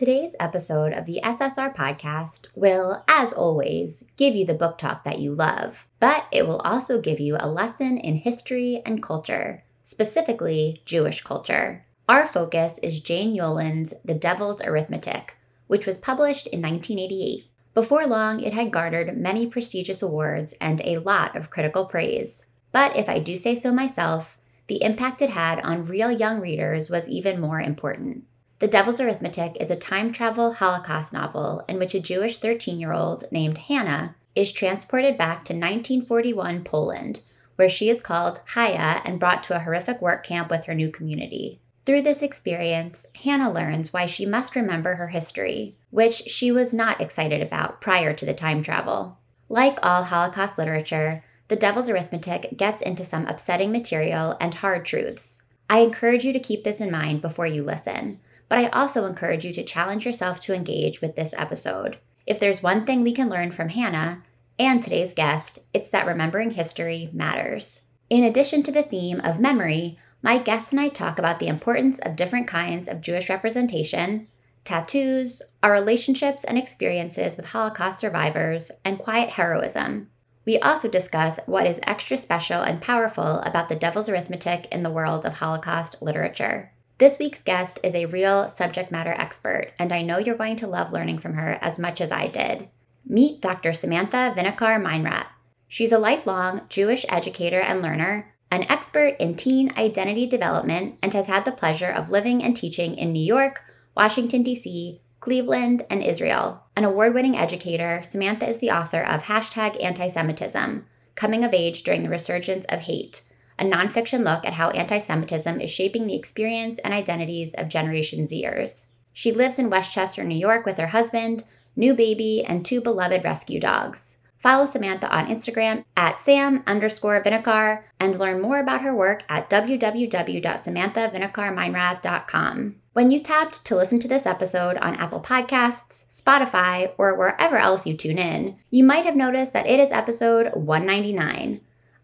Today's episode of the SSR podcast will, as always, give you the book talk that you love, but it will also give you a lesson in history and culture, specifically Jewish culture. Our focus is Jane Yolen's The Devil's Arithmetic, which was published in 1988. Before long, it had garnered many prestigious awards and a lot of critical praise. But if I do say so myself, the impact it had on real young readers was even more important. The Devil's Arithmetic is a time travel Holocaust novel in which a Jewish 13 year old named Hannah is transported back to 1941 Poland, where she is called Chaya and brought to a horrific work camp with her new community. Through this experience, Hannah learns why she must remember her history, which she was not excited about prior to the time travel. Like all Holocaust literature, The Devil's Arithmetic gets into some upsetting material and hard truths. I encourage you to keep this in mind before you listen, but I also encourage you to challenge yourself to engage with this episode. If there's one thing we can learn from Hannah and today's guest, it's that remembering history matters. In addition to the theme of memory, my guests and I talk about the importance of different kinds of Jewish representation, tattoos, our relationships and experiences with Holocaust survivors, and quiet heroism. We also discuss what is extra special and powerful about the Devil's Arithmetic in the world of Holocaust literature. This week's guest is a real subject matter expert, and I know you're going to love learning from her as much as I did. Meet Dr. Samantha Vinokor Meinrath. She's a lifelong Jewish educator and learner an expert in teen identity development, and has had the pleasure of living and teaching in New York, Washington, D.C., Cleveland, and Israel. An award winning educator, Samantha is the author of Hashtag Anti-Semitism, Coming of Age During the Resurgence of Hate, a nonfiction look at how anti Semitism is shaping the experience and identities of Generation Zers. She lives in Westchester, New York with her husband, new baby, and two beloved rescue dogs. Follow Samantha on Instagram at sam underscore Vinokor and learn more about her work at www.samanthavinokormeinrath.com. When you tapped to listen to this episode on Apple Podcasts, Spotify, or wherever else you tune in, you might have noticed that it is episode 199.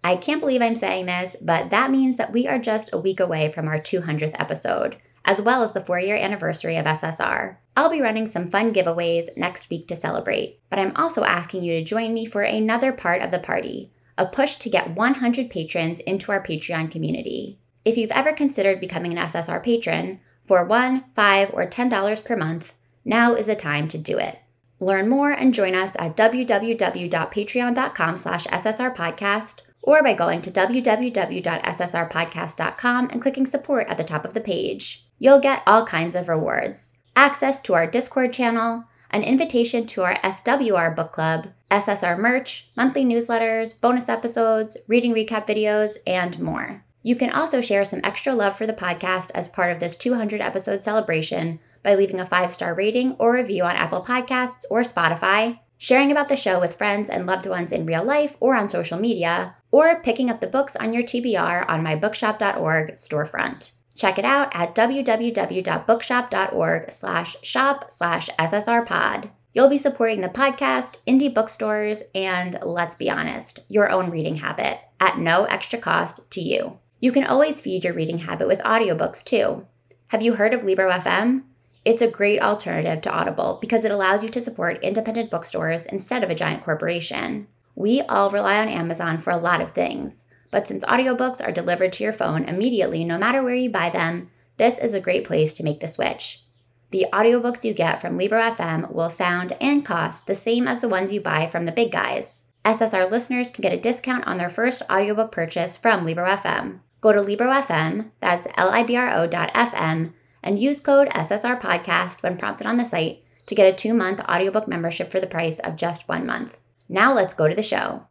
I can't believe I'm saying this, but that means that we are just a week away from our 200th episode as well as the four year anniversary of SSR. I'll be running some fun giveaways next week to celebrate, but I'm also asking you to join me for another part of the party a push to get 100 patrons into our Patreon community. If you've ever considered becoming an SSR patron, for one, five, or $10 per month, now is the time to do it. Learn more and join us at www.patreon.com slash ssrpodcast or by going to www.ssrpodcast.com and clicking support at the top of the page. You'll get all kinds of rewards. Access to our Discord channel, an invitation to our SWR book club, SSR merch, monthly newsletters, bonus episodes, reading recap videos, and more. You can also share some extra love for the podcast as part of this 200 episode celebration by leaving a five star rating or review on Apple Podcasts or Spotify, sharing about the show with friends and loved ones in real life or on social media, or picking up the books on your TBR on mybookshop.org storefront. Check it out at www.bookshop.org slash shop slash ssrpod. You'll be supporting the podcast, indie bookstores, and let's be honest, your own reading habit at no extra cost to you. You can always feed your reading habit with audiobooks too. Have you heard of Libro FM? It's a great alternative to Audible because it allows you to support independent bookstores instead of a giant corporation. We all rely on Amazon for a lot of things but since audiobooks are delivered to your phone immediately no matter where you buy them, this is a great place to make the switch. The audiobooks you get from Libro FM will sound and cost the same as the ones you buy from the big guys. SSR listeners can get a discount on their first audiobook purchase from Libro FM. Go to Libro FM, that's L-I-B-R-O dot FM, and use code SSR Podcast when prompted on the site to get a two-month audiobook membership for the price of just one month. Now let's go to the show.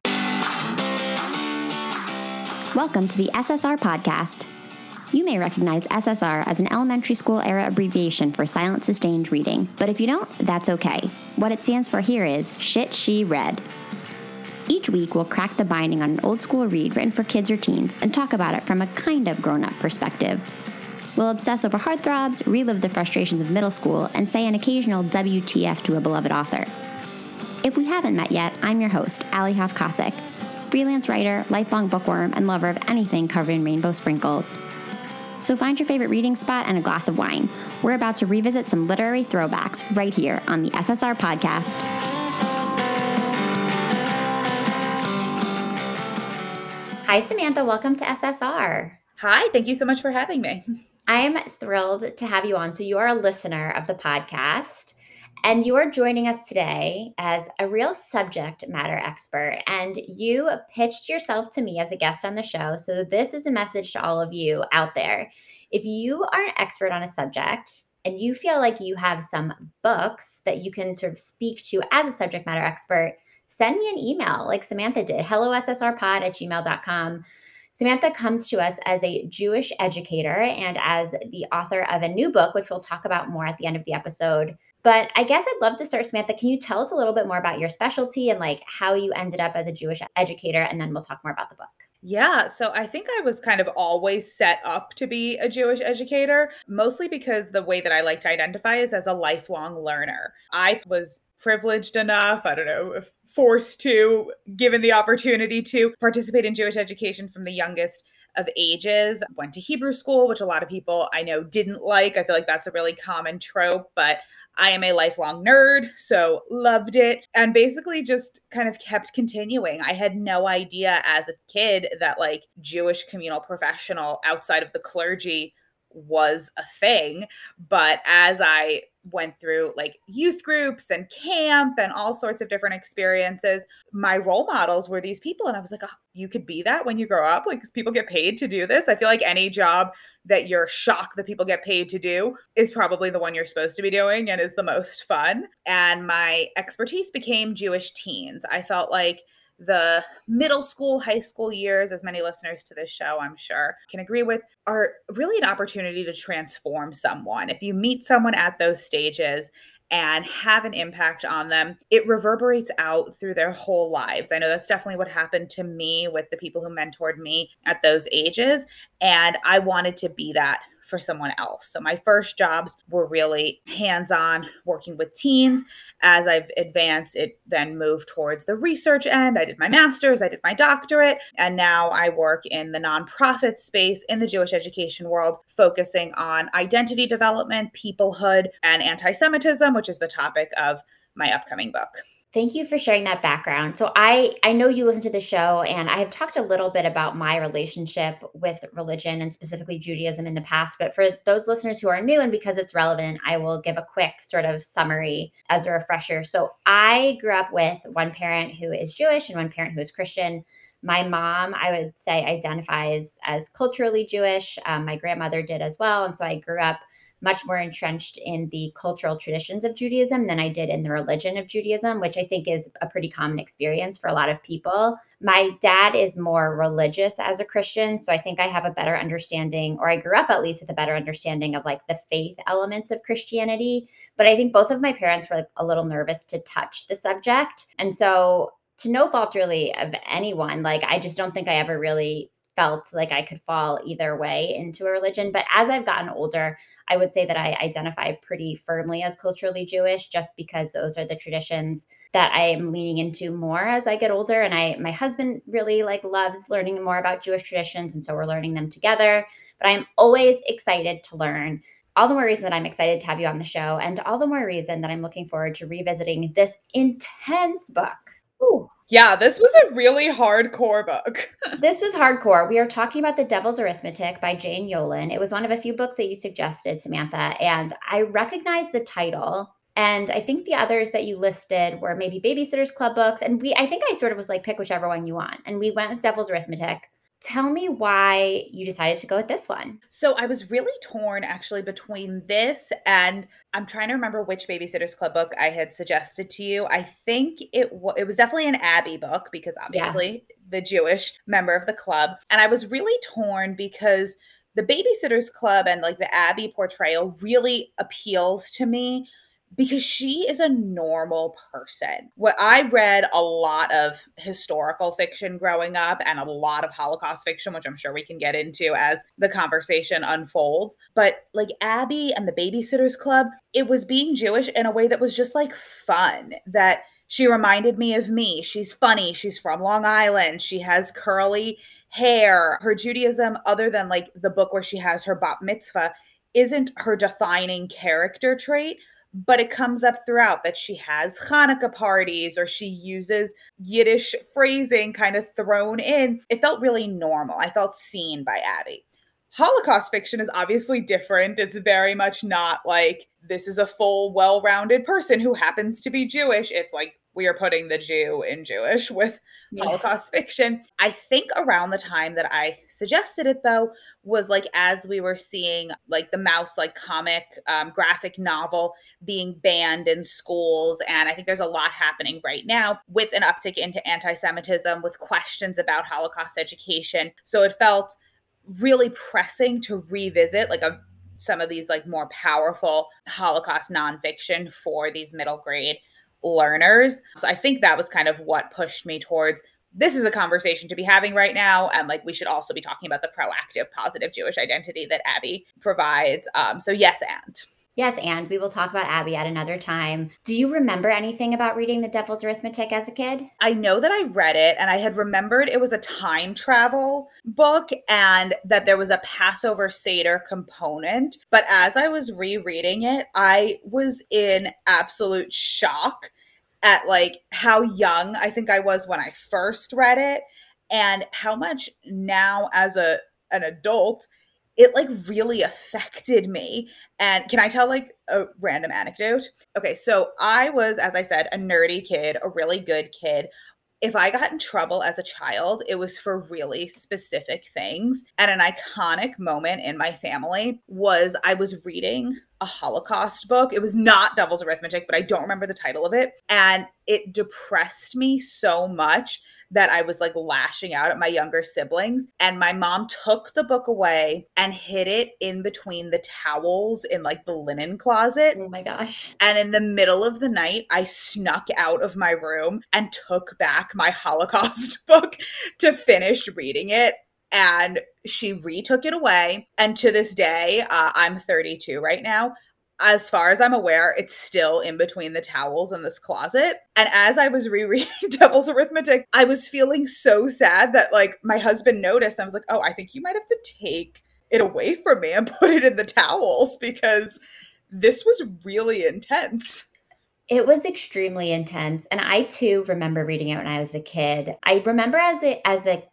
Welcome to the SSR podcast. You may recognize SSR as an elementary school era abbreviation for silent sustained reading, but if you don't, that's okay. What it stands for here is Shit She Read. Each week, we'll crack the binding on an old school read written for kids or teens and talk about it from a kind of grown up perspective. We'll obsess over heartthrobs, relive the frustrations of middle school, and say an occasional WTF to a beloved author. If we haven't met yet, I'm your host, Alli Hoff freelance writer, lifelong bookworm, and lover of anything covered in rainbow sprinkles. So find your favorite reading spot and a glass of wine. We're about to revisit some literary throwbacks right here on the SSR podcast. Hi, Samantha. Welcome to SSR. Hi, thank you so much for having me. I'm thrilled to have you on. So, you are a listener of the podcast. And you are joining us today as a real subject matter expert. And you pitched yourself to me as a guest on the show. So, this is a message to all of you out there. If you are an expert on a subject and you feel like you have some books that you can sort of speak to as a subject matter expert, send me an email like Samantha did Hello, hellossrpod at gmail.com. Samantha comes to us as a Jewish educator and as the author of a new book, which we'll talk about more at the end of the episode but I guess I'd love to start, Samantha. Can you tell us a little bit more about your specialty and like how you ended up as a Jewish educator? And then we'll talk more about the book. Yeah, so I think I was kind of always set up to be a Jewish educator, mostly because the way that I like to identify is as a lifelong learner. I was privileged enough, I don't know, forced to, given the opportunity to participate in Jewish education from the youngest of ages. Went to Hebrew school, which a lot of people I know didn't like. I feel like that's a really common trope, but I am a lifelong nerd, so loved it and basically just kind of kept continuing. I had no idea as a kid that like Jewish communal professional outside of the clergy was a thing. But as I went through like youth groups and camp and all sorts of different experiences, my role models were these people. And I was like, oh, you could be that when you grow up. Like, people get paid to do this. I feel like any job that you're shocked that people get paid to do is probably the one you're supposed to be doing and is the most fun. And my expertise became Jewish teens. I felt like the middle school, high school years, as many listeners to this show, I'm sure, can agree with, are really an opportunity to transform someone. If you meet someone at those stages and have an impact on them, it reverberates out through their whole lives. I know that's definitely what happened to me with the people who mentored me at those ages. And I wanted to be that for someone else. So my first jobs were really hands on working with teens. As I've advanced, it then moved towards the research end. I did my master's, I did my doctorate, and now I work in the nonprofit space in the Jewish education world, focusing on identity development, peoplehood, and anti Semitism, which is the topic of my upcoming book. Thank you for sharing that background. So I I know you listen to the show and I have talked a little bit about my relationship with religion and specifically Judaism in the past, but for those listeners who are new and because it's relevant, I will give a quick sort of summary as a refresher. So I grew up with one parent who is Jewish and one parent who is Christian. My mom, I would say, identifies as culturally Jewish. Um, my grandmother did as well. And so I grew up much more entrenched in the cultural traditions of Judaism than I did in the religion of Judaism, which I think is a pretty common experience for a lot of people. My dad is more religious as a Christian, so I think I have a better understanding, or I grew up at least with a better understanding of like the faith elements of Christianity. But I think both of my parents were like a little nervous to touch the subject. And so to no fault really of anyone like i just don't think i ever really felt like I could fall either way into a religion. But as I've gotten older, I would say that I identify pretty firmly as culturally Jewish just because those are the traditions that I am leaning into more as I get older. And I my husband really like loves learning more about Jewish traditions. And so we're learning them together. But I'm always excited to learn. All the more reason that I'm excited to have you on the show, and all the more reason that I'm looking forward to revisiting this intense book. Yeah, this was a really hardcore book. this was hardcore. We are talking about The Devil's Arithmetic by Jane Yolen. It was one of a few books that you suggested, Samantha, and I recognize the title. And I think the others that you listed were maybe Babysitter's Club books. And we, I think I sort of was like, pick whichever one you want. And we went with Devil's Arithmetic. Tell me why you decided to go with this one. So I was really torn actually between this and I'm trying to remember which Babysitter's Club book I had suggested to you. I think it w- it was definitely an Abby book because obviously yeah. the Jewish member of the club. And I was really torn because the Babysitter's Club and like the Abby portrayal really appeals to me because she is a normal person. What I read a lot of historical fiction growing up and a lot of Holocaust fiction, which I'm sure we can get into as the conversation unfolds. But like Abby and the Babysitters Club, it was being Jewish in a way that was just like fun. That she reminded me of me. She's funny. She's from Long Island. She has curly hair, her Judaism, other than like the book where she has her bat mitzvah, isn't her defining character trait, but it comes up throughout that she has Hanukkah parties or she uses Yiddish phrasing kind of thrown in. It felt really normal. I felt seen by Abby. Holocaust fiction is obviously different. It's very much not like this is a full, well rounded person who happens to be Jewish. It's like we are putting the Jew in Jewish with yes. Holocaust fiction. I think around the time that I suggested it, though, was like as we were seeing like the Maus like comic um, graphic novel being banned in schools. And I think there's a lot happening right now with an uptick into anti Semitism, with questions about Holocaust education. So it felt really pressing to revisit like a some of these like more powerful Holocaust nonfiction for these middle grade learners. So I think that was kind of what pushed me towards this is a conversation to be having right now. And like we should also be talking about the proactive, positive Jewish identity that Abby provides. Um, so, yes, and. Yes, and we will talk about Abby at another time. Do you remember anything about reading The Devil's Arithmetic as a kid? I know that I read it and I had remembered it was a time travel book and that there was a Passover Seder component. But as I was rereading it, I was in absolute shock at like how young I think I was when I first read it and how much now as a an adult it like really affected me. And can I tell like a random anecdote? Okay, so I was as I said a nerdy kid, a really good kid if I got in trouble as a child, it was for really specific things. And an iconic moment in my family was I was reading a Holocaust book. It was not Devil's Arithmetic, but I don't remember the title of it. And it depressed me so much that I was like lashing out at my younger siblings. And my mom took the book away and hid it in between the towels in like the linen closet. Oh my gosh. And in the middle of the night, I snuck out of my room and took back my Holocaust book to finish reading it and she retook it away. And to this day, uh, I'm 32 right now as far as I'm aware, it's still in between the towels in this closet. And as I was rereading Devil's Arithmetic, I was feeling so sad that like my husband noticed. I was like, oh, I think you might have to take it away from me and put it in the towels because this was really intense. It was extremely intense. And I too remember reading it when I was a kid. I remember as a as a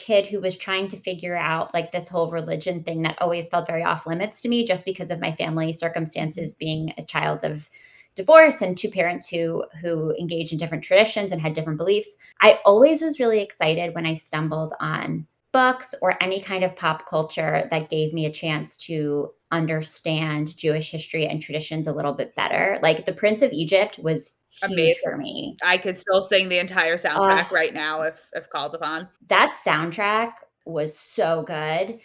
kid who was trying to figure out like this whole religion thing that always felt very off limits to me just because of my family circumstances being a child of divorce and two parents who who engaged in different traditions and had different beliefs. I always was really excited when i stumbled on books or any kind of pop culture that gave me a chance to understand jewish history and traditions a little bit better. Like the prince of egypt was Amazing. for me. I could still sing the entire soundtrack uh, right now if if called upon. That soundtrack was so good.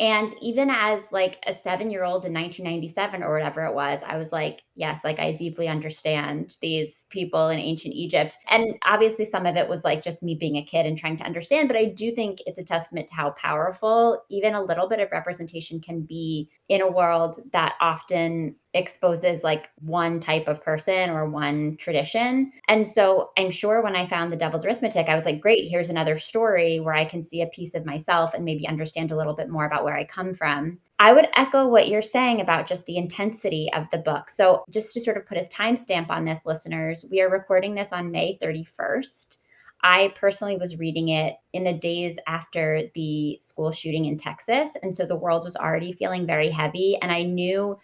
And even as like a seven year old in 1997 or whatever it was, I was like, yes, like I deeply understand these people in ancient Egypt. And obviously, some of it was like just me being a kid and trying to understand. But I do think it's a testament to how powerful even a little bit of representation can be in a world that often exposes like one type of person or one tradition. And so I'm sure when I found the Devil's Arithmetic, I was like, great, here's another story where I can see a piece of myself and maybe understand a little bit more about where I come from. I would echo what you're saying about just the intensity of the book. So, just to sort of put a timestamp on this, listeners, we are recording this on May 31st. I personally was reading it in the days after the school shooting in Texas. And so the world was already feeling very heavy. And I knew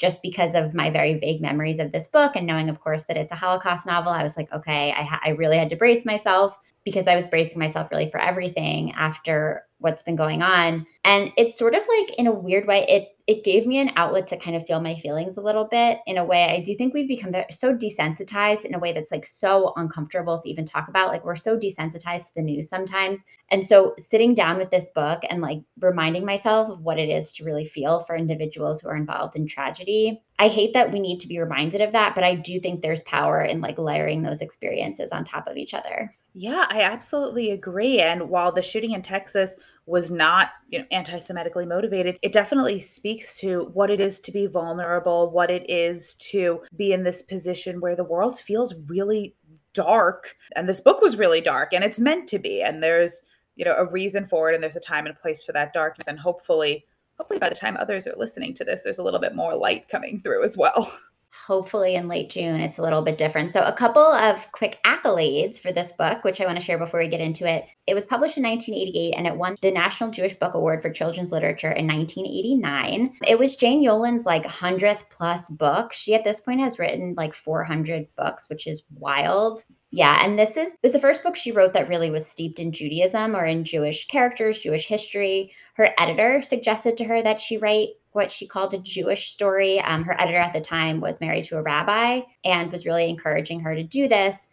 just because of my very vague memories of this book and knowing, of course, that it's a Holocaust novel, I was like, okay, I, ha- I really had to brace myself because I was bracing myself really for everything after what's been going on. And it's sort of like in a weird way, it it gave me an outlet to kind of feel my feelings a little bit in a way i do think we've become so desensitized in a way that's like so uncomfortable to even talk about like we're so desensitized to the news sometimes and so sitting down with this book and like reminding myself of what it is to really feel for individuals who are involved in tragedy i hate that we need to be reminded of that but i do think there's power in like layering those experiences on top of each other yeah, I absolutely agree. And while the shooting in Texas was not, you know, anti-Semitically motivated, it definitely speaks to what it is to be vulnerable, what it is to be in this position where the world feels really dark. And this book was really dark, and it's meant to be. And there's you know, a reason for it and there's a time and a place for that darkness. And hopefully, hopefully by the time others are listening to this, there's a little bit more light coming through as well. hopefully in late June, it's a little bit different. So, a couple of quick accolades for this book, which I want to share before we get into it. It was published in 1988 and it won the National Jewish Book Award for Children's Literature in 1989. It was Jane Yolen's like 100th plus book. She at this point has written like 400 books, which is wild. Yeah, and this is was the first book she wrote that really was steeped in Judaism or in Jewish characters, Jewish history. Her editor suggested to her that she write what she called a Jewish story. Um, her editor at the time was married to a rabbi and was really encouraging her to do this.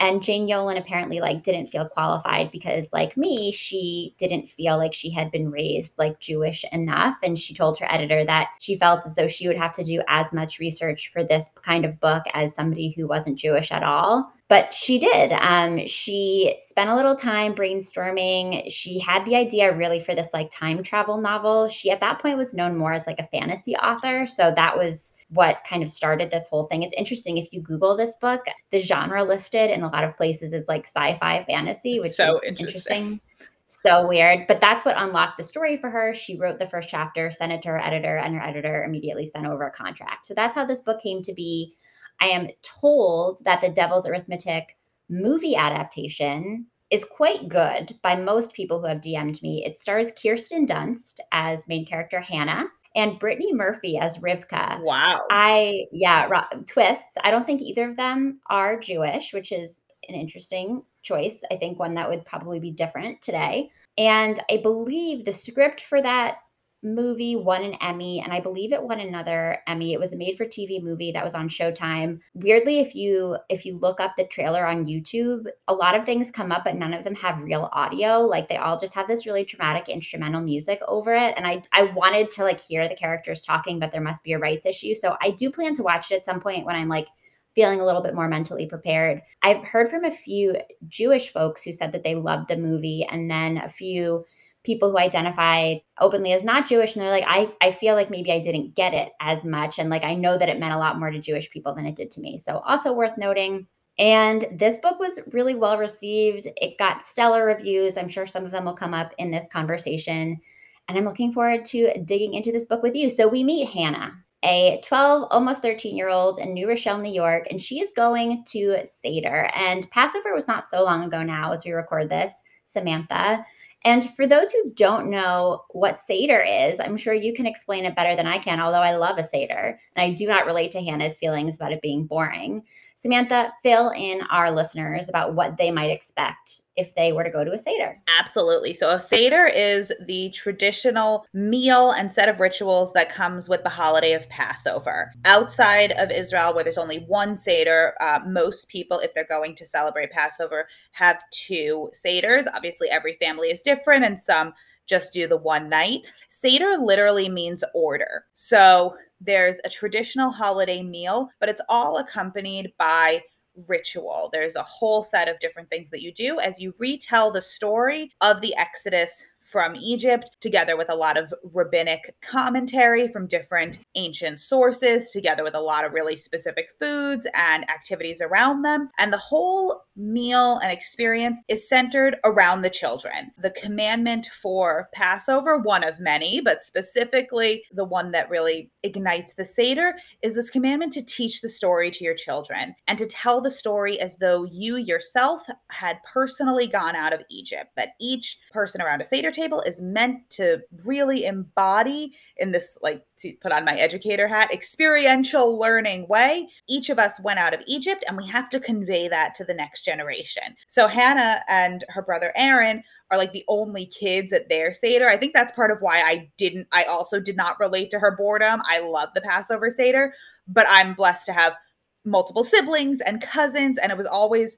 And Jane Yolen apparently like didn't feel qualified because, like me, she didn't feel like she had been raised like Jewish enough. And she told her editor that she felt as though she would have to do as much research for this kind of book as somebody who wasn't Jewish at all but she did. Um, she spent a little time brainstorming. She had the idea really for this like time travel novel. She at that point was known more as like a fantasy author. So that was what kind of started this whole thing. It's interesting if you Google this book, the genre listed in a lot of places is like sci-fi fantasy, which so is interesting. interesting. So weird. But that's what unlocked the story for her. She wrote the first chapter, sent it to her editor, and her editor immediately sent over a contract. So that's how this book came to be. I am told that the Devil's Arithmetic movie adaptation is quite good by most people who have DM'd me. It stars Kirsten Dunst as main character Hannah and Brittany Murphy as Rivka. Wow. I, yeah, twists. I don't think either of them are Jewish, which is an interesting choice. I think one that would probably be different today. And I believe the script for that movie won an Emmy, and I believe it won another Emmy. It was a made-for-TV movie that was on Showtime. Weirdly, if you if you look up the trailer on YouTube, a lot of things come up, but none of them have real audio. Like they all just have this really dramatic instrumental music over it. And I I wanted to like hear the characters talking, but there must be a rights issue. So I do plan to watch it at some point when I'm like feeling a little bit more mentally prepared. I've heard from a few Jewish folks who said that they loved the movie, and then a few people who identify openly as not Jewish and they're like, I, I feel like maybe I didn't get it as much. And like I know that it meant a lot more to Jewish people than it did to me. So also worth noting. And this book was really well received. It got stellar reviews. I'm sure some of them will come up in this conversation. And I'm looking forward to digging into this book with you. So we meet Hannah, a 12, almost 13 year old in New Rochelle, New York, and she is going to Seder. And Passover was not so long ago now as we record this, Samantha. And for those who don't know what Seder is, I'm sure you can explain it better than I can, although I love a Seder. And I do not relate to Hannah's feelings about it being boring. Samantha, fill in our listeners about what they might expect if they were to go to a Seder. Absolutely. So, a Seder is the traditional meal and set of rituals that comes with the holiday of Passover. Outside of Israel, where there's only one Seder, uh, most people, if they're going to celebrate Passover, have two Seders. Obviously, every family is different, and some just do the one night. Seder literally means order. So, there's a traditional holiday meal, but it's all accompanied by ritual. There's a whole set of different things that you do as you retell the story of the Exodus from Egypt, together with a lot of rabbinic commentary from different ancient sources, together with a lot of really specific foods and activities around them. And the whole meal and experience is centered around the children. The commandment for Passover, one of many, but specifically the one that really ignites the Seder, is this commandment to teach the story to your children and to tell the story as though you yourself had personally gone out of Egypt. That each person around a Seder table is meant to really embody in this like to put on my educator hat experiential learning way. Each of us went out of egypt and we have to convey that to the next generation. So hannah and her brother aaron are like the only kids at their seder. I think that's part of why i didn't i also did not relate to her boredom. I love the passover seder but i'm blessed to have multiple siblings and cousins and it was always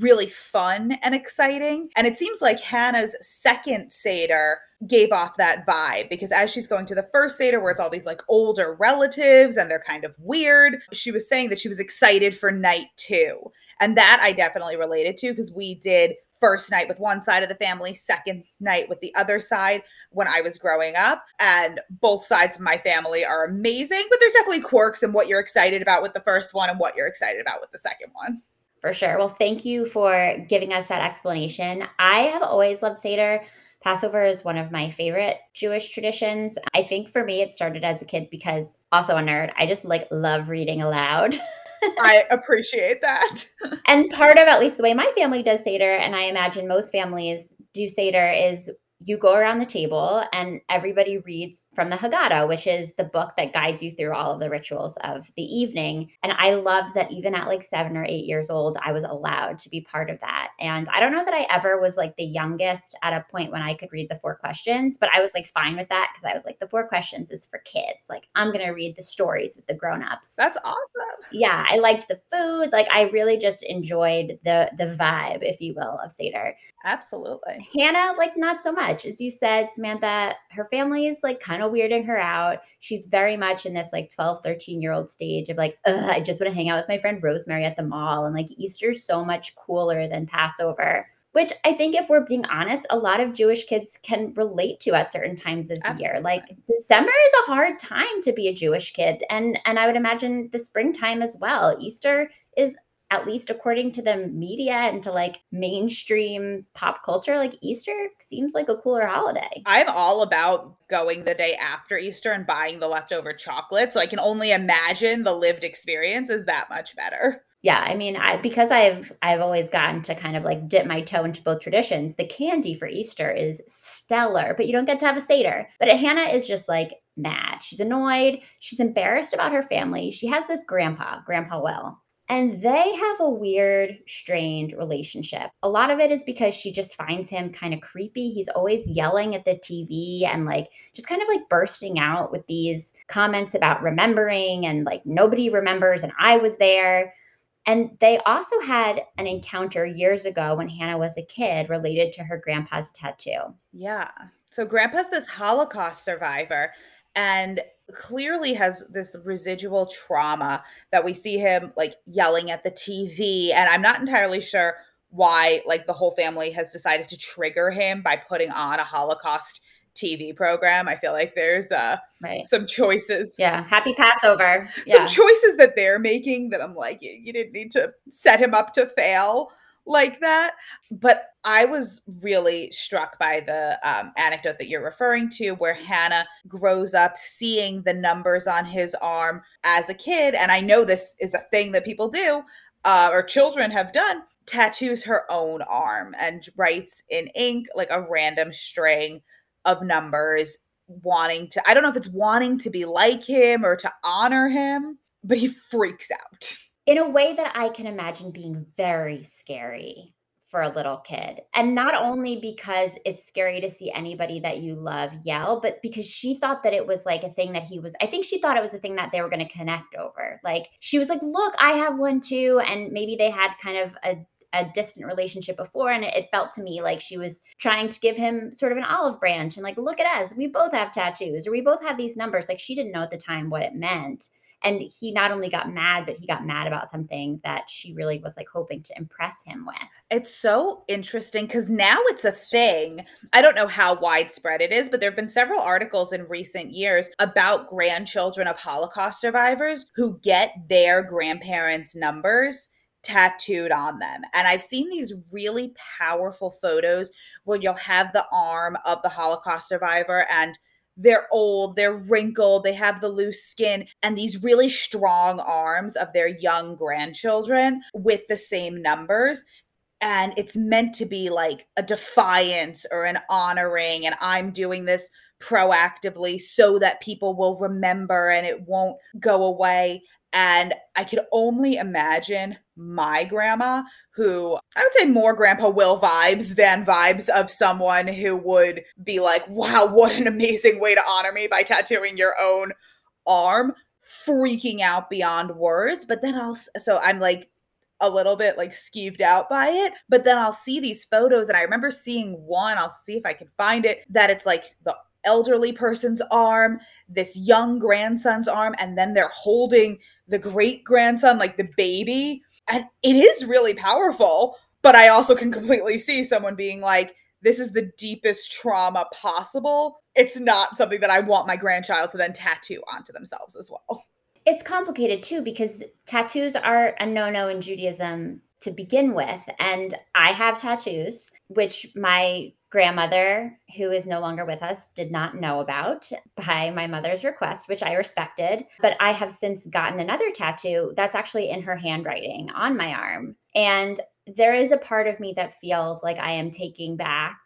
really fun and exciting. And it seems like Hannah's second Seder gave off that vibe because as she's going to the first Seder, where it's all these like older relatives and they're kind of weird, she was saying that she was excited for night two. And that I definitely related to because we did first night with one side of the family, second night with the other side when I was growing up. And both sides of my family are amazing, but there's definitely quirks in what you're excited about with the first one and what you're excited about with the second one For sure. Well, thank you for giving us that explanation. I have always loved Seder. Passover is one of my favorite Jewish traditions. I think for me, it started as a kid because also a nerd. I just like love reading aloud. I appreciate that. and part of at least the way my family does Seder, and I imagine most families do Seder, is you go around the table and everybody reads from the Haggadah, which is the book that guides you through all of the rituals of the evening. And I loved that even at like seven or eight years old, I was allowed to be part of that. And I don't know that I ever was like the youngest at a point when I could read the four questions, but I was like fine with that because I was like, the four questions is for kids. Like, I'm going to read the stories with the grown-ups. That's awesome. Yeah. I liked the food. Like, I really just enjoyed the the vibe, if you will, of Seder. Absolutely. Hannah, like, not so much. As you said, Samantha, her family is like kind of weirding her out. She's very much in this like 12, 13 year old stage of like, I just want to hang out with my friend Rosemary at the mall. And like Easter's so much cooler than Passover which I think, if we're being honest, a lot of Jewish kids can relate to at certain times of the year. Like December is a hard time to be a Jewish kid, and and I would imagine the springtime as well. Easter is at least according to the media and to like mainstream pop culture, like Easter seems like a cooler holiday. I'm all about going the day after Easter and buying the leftover chocolate. So I can only imagine the lived experience is that much better. Yeah, I mean, I because I've I've always gotten to kind of like dip my toe into both traditions. The candy for Easter is stellar, but you don't get to have a Seder. But Hannah is just like mad. She's annoyed. She's embarrassed about her family. She has this grandpa, Grandpa Will, and they have a weird, strained relationship. A lot of it is because she just finds him kind of creepy. He's always yelling at the TV and like just kind of like bursting out with these comments about remembering and like nobody remembers and I was there. And they also had an encounter years ago when Hannah was a kid related to her grandpa's tattoo. Yeah. So, grandpa's this Holocaust survivor. And clearly has this residual trauma that we see him like yelling at the TV. And I'm not entirely sure why, like, the whole family has decided to trigger him by putting on a Holocaust TV program. I feel like there's uh right. some choices. Yeah, happy Passover. Some choices that they're making that I'm like, you, you didn't need to set him up to fail like that. But I was really struck by the um, anecdote that you're referring to, where Hannah grows up seeing the numbers on his arm as a kid. And I know this is a thing that people do, uh, or children have done, tattoos her own arm and writes in ink like a random string of numbers, wanting to, I don't know if it's wanting to be like him or to honor him, but he freaks out in a way that I can imagine being very scary for a little kid. And not only because it's scary to see anybody that you love yell, but because she thought that it was like a thing that he was, I think she thought it was a thing that they were going to connect over. Like she was like, look, I have one too. And maybe they had kind of a, a distant relationship before. And it felt to me like she was trying to give him sort of an olive branch and like, look at us. We both have tattoos or we both have these numbers. Like she didn't know at the time what it meant and he not only got mad but he got mad about something that she really was like hoping to impress him with it's so interesting because now it's a thing i don't know how widespread it is but there have been several articles in recent years about grandchildren of holocaust survivors who get their grandparents numbers tattooed on them. And I've seen these really powerful photos where you'll have the arm of the Holocaust survivor and they're old, they're wrinkled, they have the loose skin, and these really strong arms of their young grandchildren with the same numbers. And it's meant to be like a defiance or an honoring, and I'm doing this proactively so that people will remember and it won't go away. And I could only imagine my grandma, who I would say more Grandpa Will vibes than vibes of someone who would be like, wow, what an amazing way to honor me by tattooing your own arm, freaking out beyond words. But then I'll, so I'm like, a little bit like skeeved out by it. But then I'll see these photos, and I remember seeing one, I'll see if I can find it, that it's like the elderly person's arm, this young grandson's arm, and then they're holding the great grandson, like the baby. And it is really powerful. But I also can completely see someone being like, this is the deepest trauma possible. It's not something that I want my grandchild to then tattoo onto themselves as well. It's complicated too because tattoos are a no no in Judaism to begin with. And I have tattoos, which my grandmother, who is no longer with us, did not know about by my mother's request, which I respected. But I have since gotten another tattoo that's actually in her handwriting on my arm. And there is a part of me that feels like I am taking back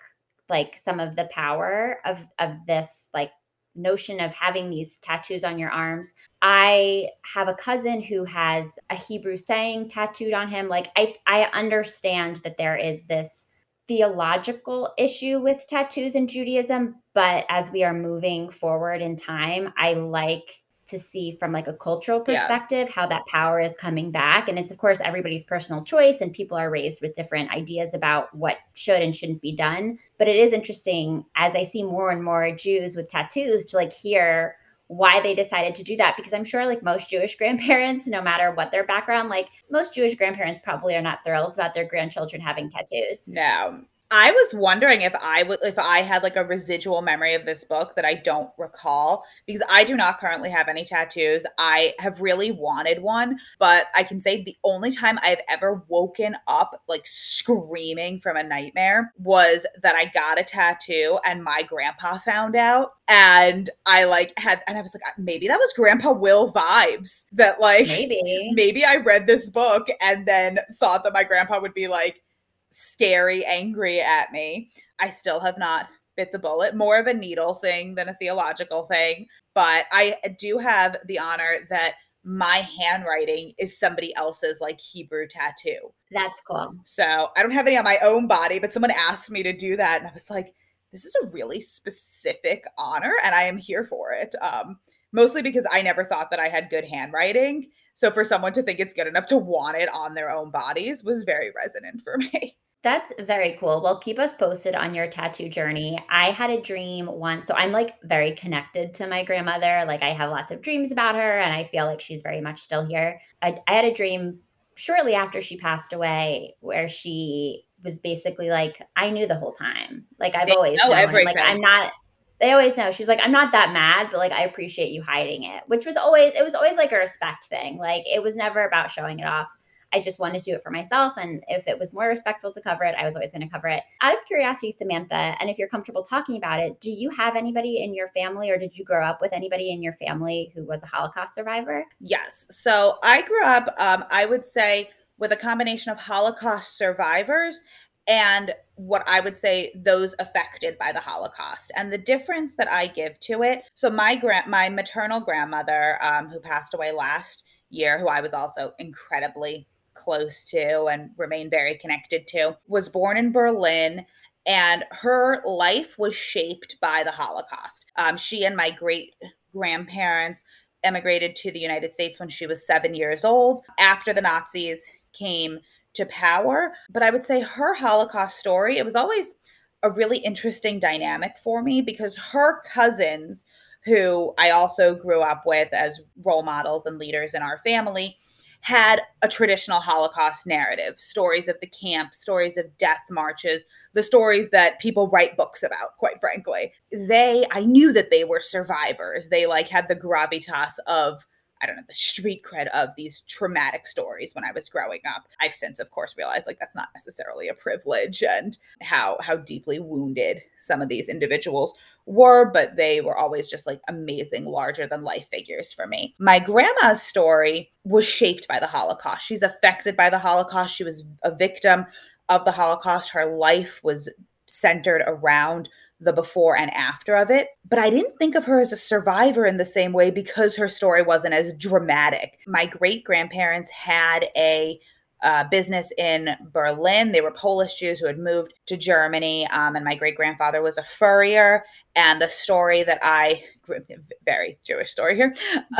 like some of the power of of this like notion of having these tattoos on your arms. I have a cousin who has a Hebrew saying tattooed on him. Like I I understand that there is this theological issue with tattoos in Judaism, but as we are moving forward in time, I like to see from like a cultural perspective yeah. how that power is coming back and it's of course everybody's personal choice and people are raised with different ideas about what should and shouldn't be done but it is interesting as i see more and more jews with tattoos to like hear why they decided to do that because i'm sure like most jewish grandparents no matter what their background like most jewish grandparents probably are not thrilled about their grandchildren having tattoos. No I was wondering if I would if I had like a residual memory of this book that I don't recall because I do not currently have any tattoos. I have really wanted one, but I can say the only time I've ever woken up like screaming from a nightmare was that I got a tattoo and my grandpa found out and I like had and I was like maybe that was grandpa Will vibes that like maybe maybe I read this book and then thought that my grandpa would be like scary, angry at me. I still have not bit the bullet. More of a needle thing than a theological thing. But I do have the honor that my handwriting is somebody else's like Hebrew tattoo. That's cool. So I don't have any on my own body, but someone asked me to do that. And I was like, this is a really specific honor and I am here for it. Um, mostly because I never thought that I had good handwriting. So for someone to think it's good enough to want it on their own bodies was very resonant for me. That's very cool. Well, keep us posted on your tattoo journey. I had a dream once. So I'm like very connected to my grandmother. Like I have lots of dreams about her and I feel like she's very much still here. I, I had a dream shortly after she passed away where she was basically like, I knew the whole time. Like I've they always known. Everything. Like I'm not they always know. She's like i'm not that mad but like i appreciate you hiding it which was always it was always like a respect thing. Like it was never about showing it off. I just wanted to do it for myself and if it was more respectful to cover it i was always going to cover it. Out of curiosity samantha and if you're comfortable talking about it do you have anybody in your family or did you grow up with anybody in your family who was a holocaust survivor? Yes. So i grew up um, i would say with a combination of holocaust survivors and what I would say those affected by the Holocaust and the difference that I give to it. So my grand my maternal grandmother, um, who passed away last year, who I was also incredibly close to and remain very connected to, was born in Berlin. And her life was shaped by the Holocaust. Um, she and my great grandparents emigrated to the United States when she was seven years old. After the Nazis came to power. But I would say her Holocaust story, it was always a really interesting dynamic for me because her cousins, who I also grew up with as role models and leaders in our family, had a traditional Holocaust narrative stories of the camp, stories of death marches, the stories that people write books about, quite frankly. They, I knew that they were survivors. They like had the gravitas of I don't know, the street cred of these traumatic stories when I was growing up. I've since, of course, realized like that's not necessarily a privilege and how how deeply wounded some of these individuals were, but they were always just like amazing, larger than life figures for me. My grandma's story was shaped by the Holocaust. She's affected by the Holocaust. She was a victim of the Holocaust. Her life was centered around the before and after of it. But I didn't think of her as a survivor in the same way because her story wasn't as dramatic. My great grandparents had a uh, business in Berlin. They were Polish Jews who had moved to Germany, um, and my great grandfather was a furrier. And the story that I, very Jewish story here.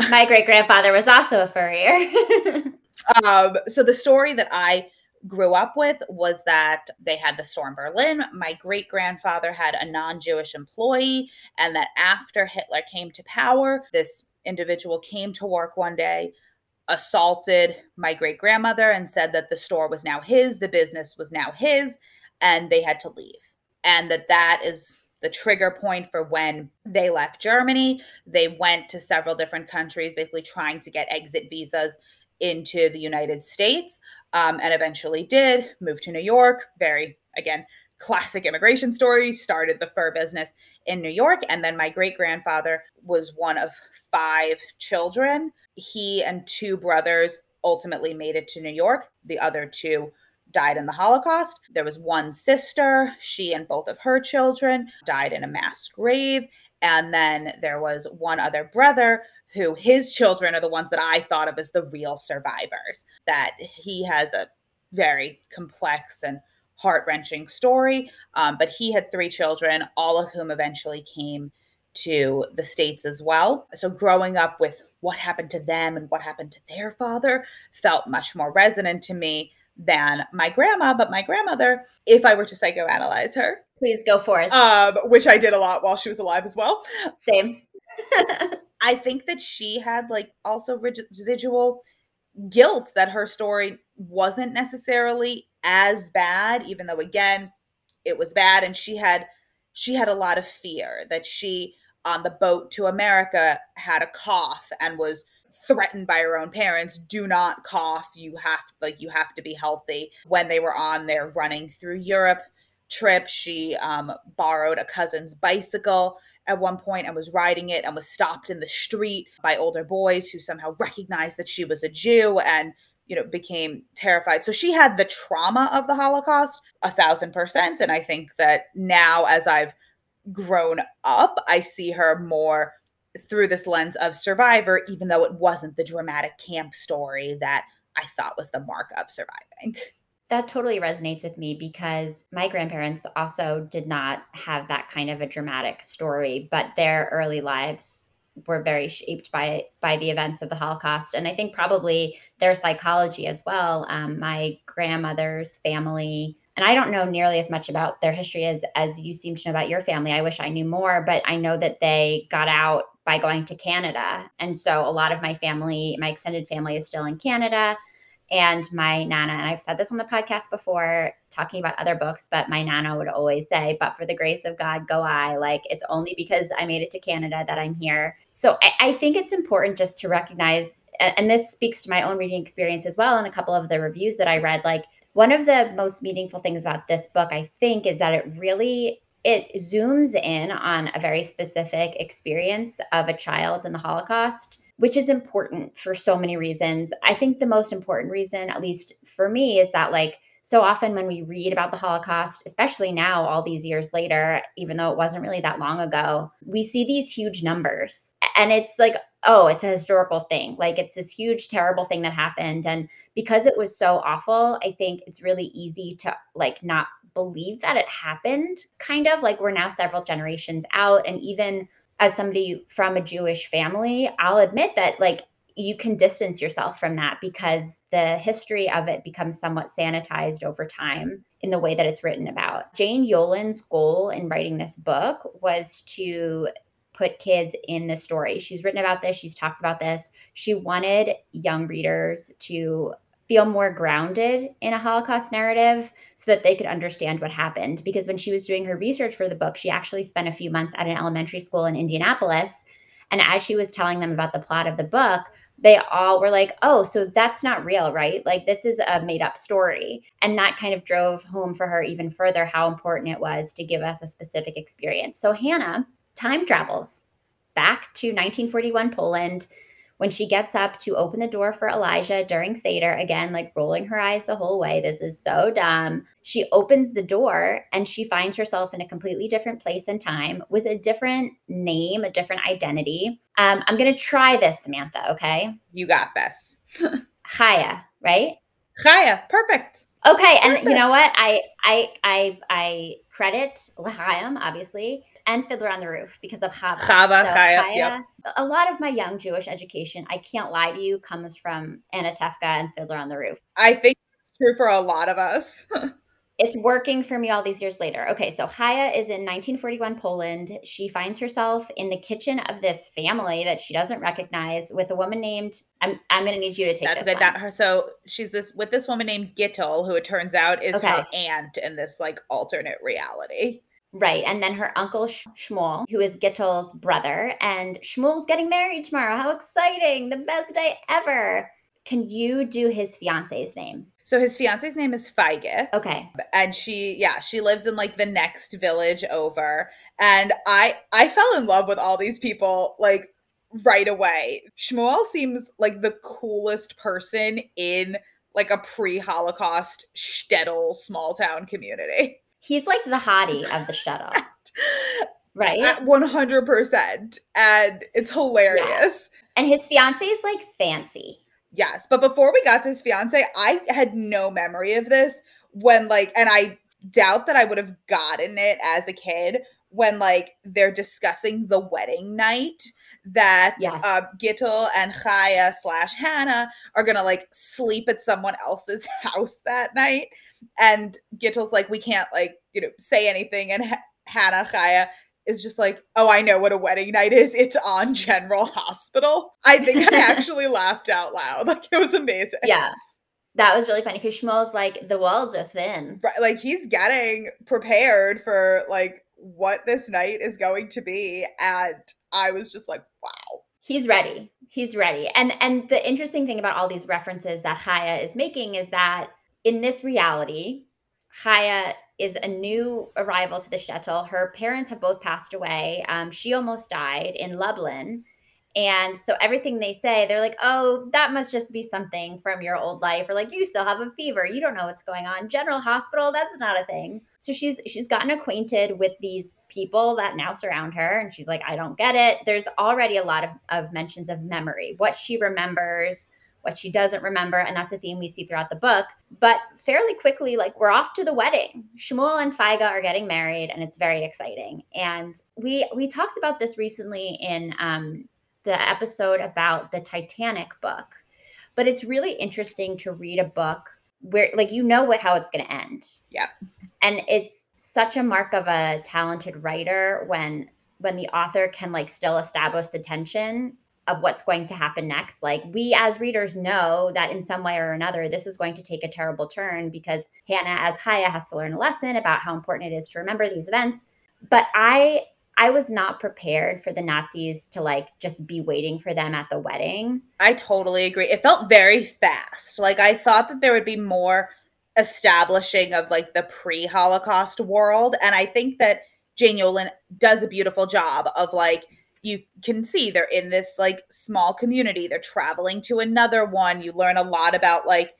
My great grandfather was also a furrier. um, so the story that I grew up with was that they had the storm in Berlin. My great grandfather had a non Jewish employee, and that after Hitler came to power, this individual came to work one day, assaulted my great grandmother, and said that the store was now his, the business was now his, and they had to leave. And that that is the trigger point for when they left Germany. They went to several different countries, basically trying to get exit visas into the United States um, and eventually did move to New York. Very, again, classic immigration story. Started the fur business in New York. And then my great grandfather was one of five children. He and two brothers ultimately made it to New York. The other two died in the Holocaust. There was one sister, she and both of her children died in a mass grave. And then there was one other brother who his children are the ones that I thought of as the real survivors. That he has a very complex and heart wrenching story. Um, but he had three children, all of whom eventually came to the States as well. So growing up with what happened to them and what happened to their father felt much more resonant to me than my grandma. But my grandmother, if I were to psychoanalyze her, please go forth. Um, which I did a lot while she was alive as well. Same. I think that she had like also residual guilt that her story wasn't necessarily as bad, even though again it was bad, and she had she had a lot of fear that she on the boat to America had a cough and was threatened by her own parents do not cough. You have like you have to be healthy. When they were on their running through europe trip she um, borrowed a cousin's bicycle at one point and was riding it and was stopped in the street by older boys who somehow recognized that she was a jew and you know became terrified. So she had the trauma of the holocaust a thousand percent. And i think that now as i've grown up, I see her more through this lens of survivor, even though it wasn't the dramatic camp story that I thought was the mark of surviving. That totally resonates with me because my grandparents also did not have that kind of a dramatic story, but their early lives were very shaped by by the events of the Holocaust, and I think probably their psychology as well. Um, my grandmother's family and I don't know nearly as much about their history as as you seem to know about your family. I wish I knew more, but I know that they got out by going to Canada. And so a lot of my family, my extended family is still in Canada. And my nana, and I've said this on the podcast before, talking about other books, but my nana would always say, But for the grace of God, go I. Like, it's only because I made it to Canada that I'm here. So I, I think it's important just to recognize, and this speaks to my own reading experience as well, and a couple of the reviews that I read, like, one of the most meaningful things about this book i think is that it really it zooms in on a very specific experience of a child in the holocaust which is important for so many reasons. I think the most important reason at least for me is that like so often when we read about the holocaust especially now all these years later even though it wasn't really that long ago we see these huge numbers. And it's like oh it's a historical thing. Like it's this huge terrible thing that happened. And because it was so awful i think it's really easy to like not believe that it happened kind of like we're now several generations out and even as somebody from a jewish family i'll admit that like you can distance yourself from that because the history of it becomes somewhat sanitized over time in the way that it's written about. Jane Yolen's goal in writing this book was to put kids in the story. She's written about this, she's talked about this. She wanted young readers to feel more grounded in a Holocaust narrative so that they could understand what happened. Because when she was doing her research for the book, she actually spent a few months at an elementary school in Indianapolis. And as she was telling them about the plot of the book, they all were like, oh, so that's not real, right? Like, this is a made up story. And that kind of drove home for her even further how important it was to give us a specific experience. So, Hannah time travels back to 1941 Poland when she gets up to open the door for Elijah during Seder, again, like rolling her eyes the whole way. This is so dumb. She opens the door and she finds herself in a completely different place and time with a different name, a different identity. Um, I'm going to try this, Samantha, okay? You got this. Chaya, right? Chaya, perfect. Okay, and you know what? I I I I credit L'chaim, obviously, and Fiddler on the Roof because of Chava. Chava, so Chaya, Chaya, yep. A lot of my young Jewish education, I can't lie to you, comes from Anatevka and Fiddler on the Roof. I think it's true for a lot of us. it's working for me all these years later. Okay, so Chaya is in 1941 Poland. She finds herself in the kitchen of this family that she doesn't recognize with a woman named I'm I'm going to need you to take That's good. That her so she's this with this woman named Gittel who it turns out is okay. her aunt in this like alternate reality. Right. And then her uncle Shmuel, who is Gittel's brother. And Shmuel's getting married tomorrow. How exciting! The best day ever. Can you do his fiance's name? So his fiance's name is Feige. Okay. And she yeah, she lives in like the next village over. And I I fell in love with all these people like right away. Shmuel seems like the coolest person in like a pre-Holocaust shtetl small town community. He's like the hottie of the shtetl. right? At 100%. And it's hilarious. Yeah. And his fiance is like fancy. Yes. But before we got to his fiance, I had no memory of this when, like, and I doubt that I would have gotten it as a kid when, like, they're discussing the wedding night that yes. uh, Gittel and Chaya slash Hannah are gonna like sleep at someone else's house that night, and Gittel's like, we can't like you know say anything, and H- Hannah Chaya is just like, oh, I know what a wedding night is. It's on General Hospital. I think I actually laughed out loud. Like it was amazing. Yeah. That was really funny because Shmuel's like, the walls are thin. Right, like he's getting prepared for like what this night is going to be. And I was just like, wow. He's ready. He's ready. And and the interesting thing about all these references that Chaya is making is that in this reality, Chaya is a new arrival to the shtetl. Her parents have both passed away. Um, she almost died in Lublin. And so everything they say, they're like, oh, that must just be something from your old life, or like you still have a fever. You don't know what's going on. General hospital, that's not a thing. So she's she's gotten acquainted with these people that now surround her, and she's like, I don't get it. There's already a lot of, of mentions of memory, what she remembers, what she doesn't remember, and that's a theme we see throughout the book. But fairly quickly, like we're off to the wedding. Shmuel and Feige are getting married, and it's very exciting. And we we talked about this recently in um, the episode about the Titanic book. But it's really interesting to read a book where like you know what how it's going to end. Yeah. And it's such a mark of a talented writer when when the author can like still establish the tension of what's going to happen next. Like we as readers know that in some way or another this is going to take a terrible turn because Hannah as Chaya has to learn a lesson about how important it is to remember these events. But I I was not prepared for the Nazis to like just be waiting for them at the wedding. I totally agree. It felt very fast. Like I thought that there would be more establishing of like the pre-Holocaust world and I think that Jane Yolen does a beautiful job of like you can see they're in this like small community. They're traveling to another one. You learn a lot about like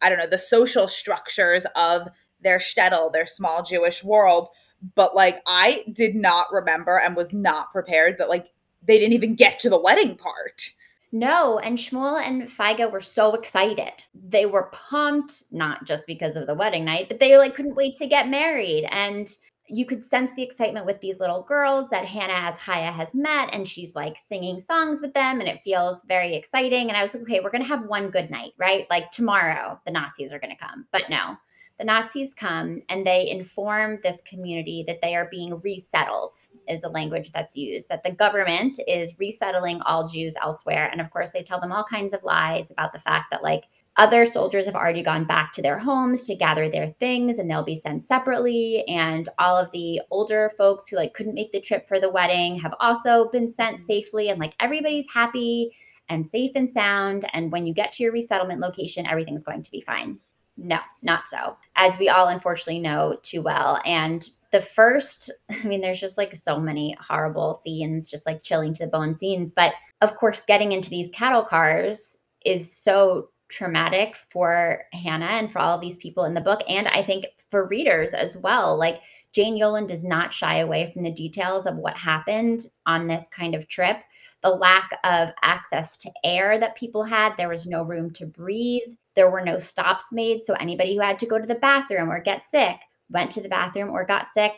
I don't know, the social structures of their shtetl, their small Jewish world but like I did not remember and was not prepared that like they didn't even get to the wedding part. No, and Shmuel and Feige were so excited. They were pumped, not just because of the wedding night, but they like couldn't wait to get married. And you could sense the excitement with these little girls that Hannah as Chaya has met, and she's like singing songs with them, and it feels very exciting. And I was like, okay, we're gonna have one good night, right? Like tomorrow, the Nazis are gonna come. But no, the Nazis come and they inform this community that they are being resettled, is a language that's used, that the government is resettling all Jews elsewhere. And of course, they tell them all kinds of lies about the fact that, like, other soldiers have already gone back to their homes to gather their things and they'll be sent separately and all of the older folks who like couldn't make the trip for the wedding have also been sent safely and like everybody's happy and safe and sound and when you get to your resettlement location everything's going to be fine no, not so, as we all unfortunately know too well. And the first, I mean, there's just like so many horrible scenes, just like chilling to the bone scenes. But of course, getting into these cattle cars is so traumatic for Hannah and for all of these people in the book. And I think for readers as well. Like Jane Yolen does not shy away from the details of what happened on this kind of trip. The lack of access to air that people had, there was no room to breathe there were no stops made. So anybody who had to go to the bathroom or get sick went to the bathroom or got sick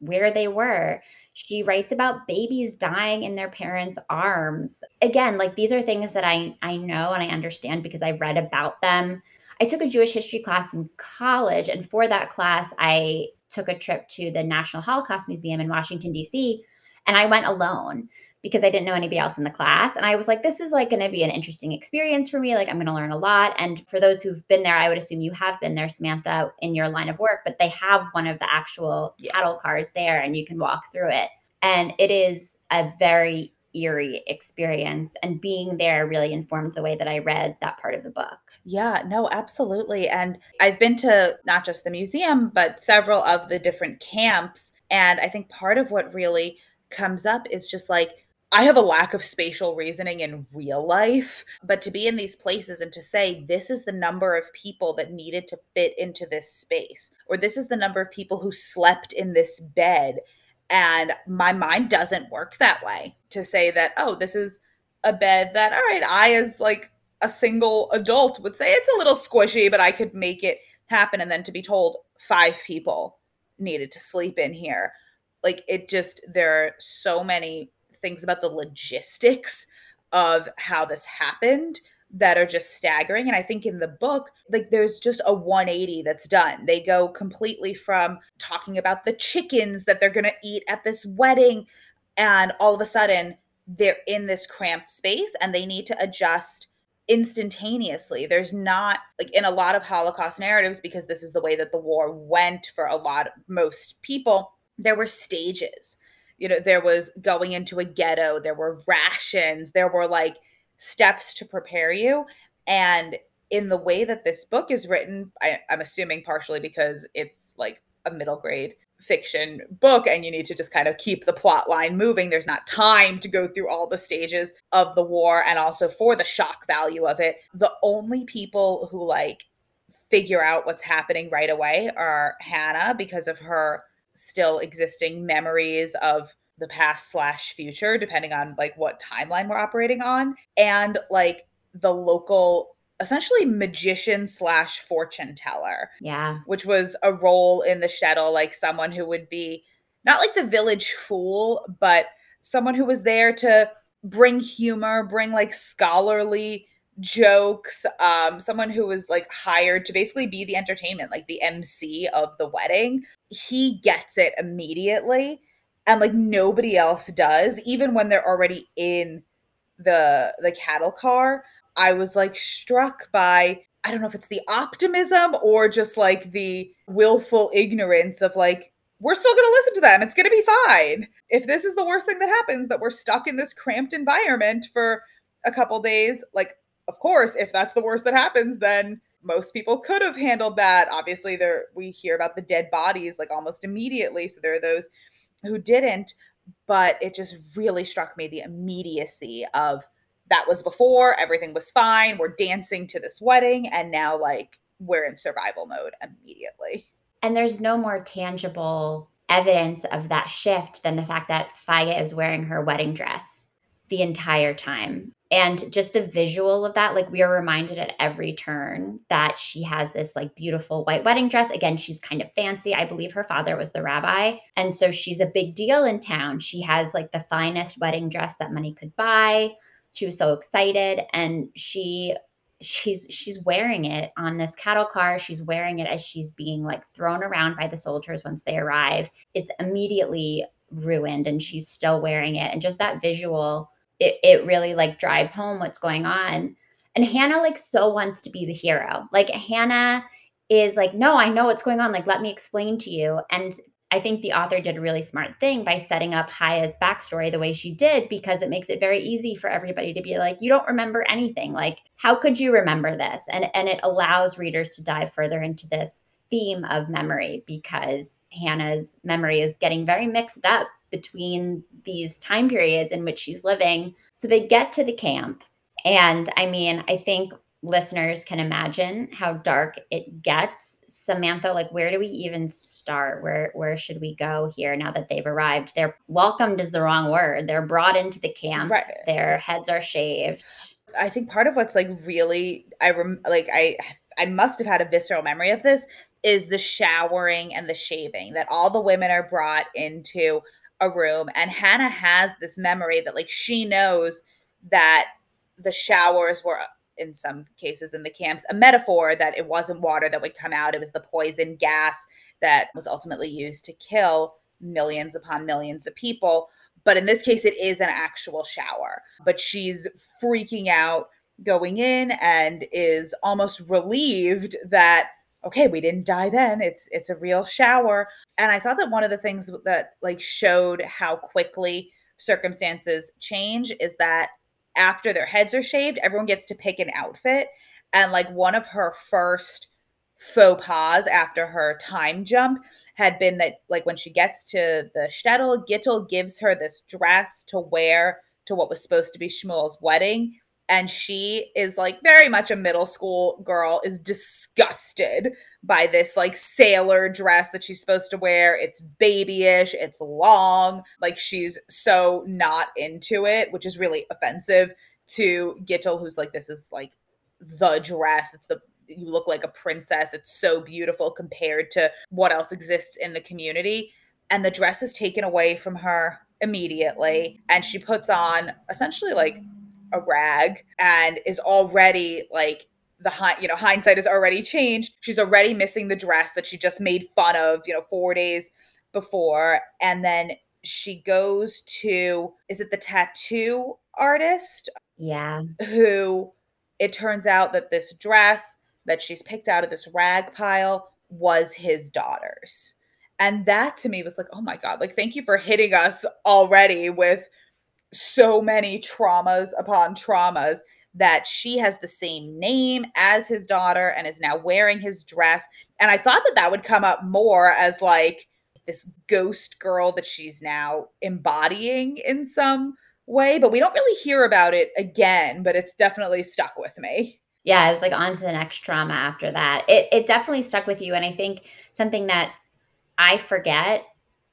where they were. She writes about babies dying in their parents' arms. Again, like these are things that I, I know and I understand because I've read about them. I took a Jewish history class in college, and for that class, I took a trip to the National Holocaust Museum in Washington, D.C., and I went alone because I didn't know anybody else in the class. And I was like, this is like going to be an interesting experience for me. Like, I'm going to learn a lot. And for those who've been there, I would assume you have been there, Samantha, in your line of work, but they have one of the actual cattle cars there and you can walk through it. And it is a very eerie experience. And being there really informed the way that I read that part of the book. Yeah, no, absolutely. And I've been to not just the museum, but several of the different camps. And I think part of what really comes up is just like, I have a lack of spatial reasoning in real life, but to be in these places and to say, this is the number of people that needed to fit into this space, or this is the number of people who slept in this bed. And my mind doesn't work that way to say that, oh, this is a bed that, all right, I, as like a single adult, would say it's a little squishy, but I could make it happen. And then to be told five people needed to sleep in here. Like it just, there are so many things about the logistics of how this happened that are just staggering. And i think in the book like there's just a 180 that's done. They go completely from talking about the chickens that they're going to eat at this wedding and all of a sudden they're in this cramped space and they need to adjust instantaneously. There's not like in a lot of holocaust narratives because this is the way that the war went for a lot of, most people there were stages you know there was going into a ghetto there were rations there were like steps to prepare you. And in the way that this book is written I, i'm assuming partially because it's like a middle grade fiction book and you need to just kind of keep the plot line moving. There's not time to go through all the stages of the war and also for the shock value of it. The only people who like figure out what's happening right away are hannah because of her still existing memories of the past slash future depending on like what timeline we're operating on. And like the local essentially magician slash fortune teller yeah. which was a role in the shtetl like someone who would be not like the village fool but someone who was there to bring humor bring like scholarly jokes um someone who was like hired to basically be the entertainment like the mc of the wedding he gets it immediately and like nobody else does. Even when they're already in the the cattle car i was like struck by i don't know if it's the optimism or just like the willful ignorance of like we're still going to listen to them. It's going to be fine. If this is the worst thing that happens that we're stuck in this cramped environment for a couple days like of course, if that's the worst that happens, then most people could have handled that. Obviously, there we hear about the dead bodies like almost immediately. So there are those who didn't, but it just really struck me the immediacy of that was before everything was fine. We're dancing to this wedding, and now like we're in survival mode immediately. And there's no more tangible evidence of that shift than the fact that Feige is wearing her wedding dress the entire time. And just the visual of that like we are reminded at every turn that she has this like beautiful white wedding dress. Again she's kind of fancy. I believe her father was the rabbi. And so she's a big deal in town. She has like the finest wedding dress that money could buy. She was so excited. And she she's she's wearing it on this cattle car. She's wearing it as she's being like thrown around by the soldiers once they arrive. It's immediately ruined and she's still wearing it. And just that visual it, it really like drives home what's going on. And Hannah like so wants to be the hero. Like Hannah is like, no, I know what's going on. Like, let me explain to you. And I think the author did a really smart thing by setting up Chaya's backstory the way she did because it makes it very easy for everybody to be like, you don't remember anything. Like, how could you remember this? And and it allows readers to dive further into this theme of memory because Hannah's memory is getting very mixed up between these time periods in which she's living. So they get to the camp. And I mean, I think listeners can imagine how dark it gets. Samantha, like where do we even start? Where where should we go here now that they've arrived? They're welcomed is the wrong word. They're brought into the camp. Right. Their heads are shaved. I think part of what's like really I rem- like I I must have had a visceral memory of this is the showering and the shaving that all the women are brought into a room and Hannah has this memory that like she knows that the showers were in some cases in the camps a metaphor that it wasn't water that would come out it was the poison gas that was ultimately used to kill millions upon millions of people. But in this case it is an actual shower. But she's freaking out going in and is almost relieved that okay we didn't die then it's it's a real shower and i thought that one of the things that like showed how quickly circumstances change is that after their heads are shaved, everyone gets to pick an outfit. And like one of her first faux pas after her time jump had been that like when she gets to the shtetl, Gittel gives her this dress to wear to what was supposed to be Shmuel's wedding. And she is like very much a middle school girl, is disgusted by this like sailor dress that she's supposed to wear. It's babyish, it's long. Like she's so not into it, which is really offensive to Gittel, who's like, this is like the dress. It's the you look like a princess. It's so beautiful compared to what else exists in the community. And the dress is taken away from her immediately. And she puts on essentially like a rag and is already like the you know hindsight has already changed. She's already missing the dress that she just made fun of you know 4 days before. And then she goes to is it the tattoo artist? Yeah. Who it turns out that this dress that she's picked out of this rag pile was his daughter's. And that to me was like, oh my God, like, thank you for hitting us already with so many traumas upon traumas that she has the same name as his daughter and is now wearing his dress. And I thought that that would come up more as like this ghost girl that she's now embodying in some way, but we don't really hear about it again, but it's definitely stuck with me yeah, I was like on to the next trauma after that. It it definitely stuck with you. And I think something that I forget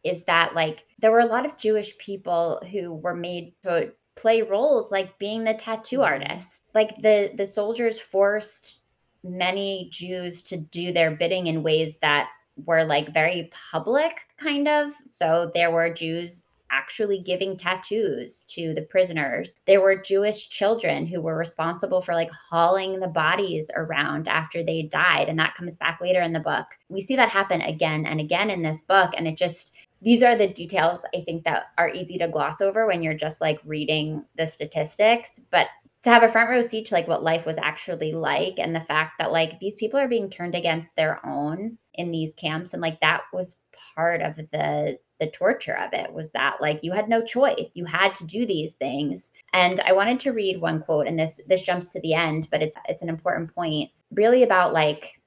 is that like there were a lot of Jewish people who were made to play roles like being the tattoo mm-hmm. artist. Like the the soldiers forced many Jews to do their bidding in ways that were like very public kind of. So there were Jews actually giving tattoos to the prisoners. There were Jewish children who were responsible for like hauling the bodies around after they died. And that comes back later in the book. We see that happen again and again in this book. And it just, these are the details I think that are easy to gloss over when you're just like reading the statistics. But to have a front row seat to like what life was actually like and the fact that like these people are being turned against their own in these camps and like that was part of the the torture of it was that like you had no choice. You had to do these things. And i wanted to read one quote and this this jumps to the end but it's it's an important point really about like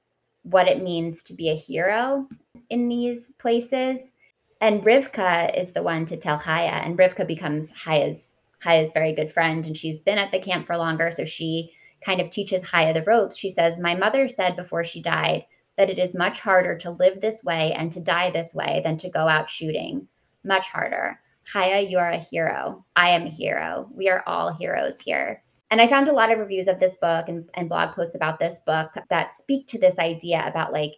what it means to be a hero in these places and rivka is the one to tell chaya and rivka becomes chaya's chaya's very good friend and she's been at the camp for longer so she kind of teaches chaya the ropes she says my mother said before she died that it is much harder to live this way and to die this way than to go out shooting. Much harder. Chaya, you are a hero. I am a hero. We are all heroes here. And I found a lot of reviews of this book and, and blog posts about this book that speak to this idea about like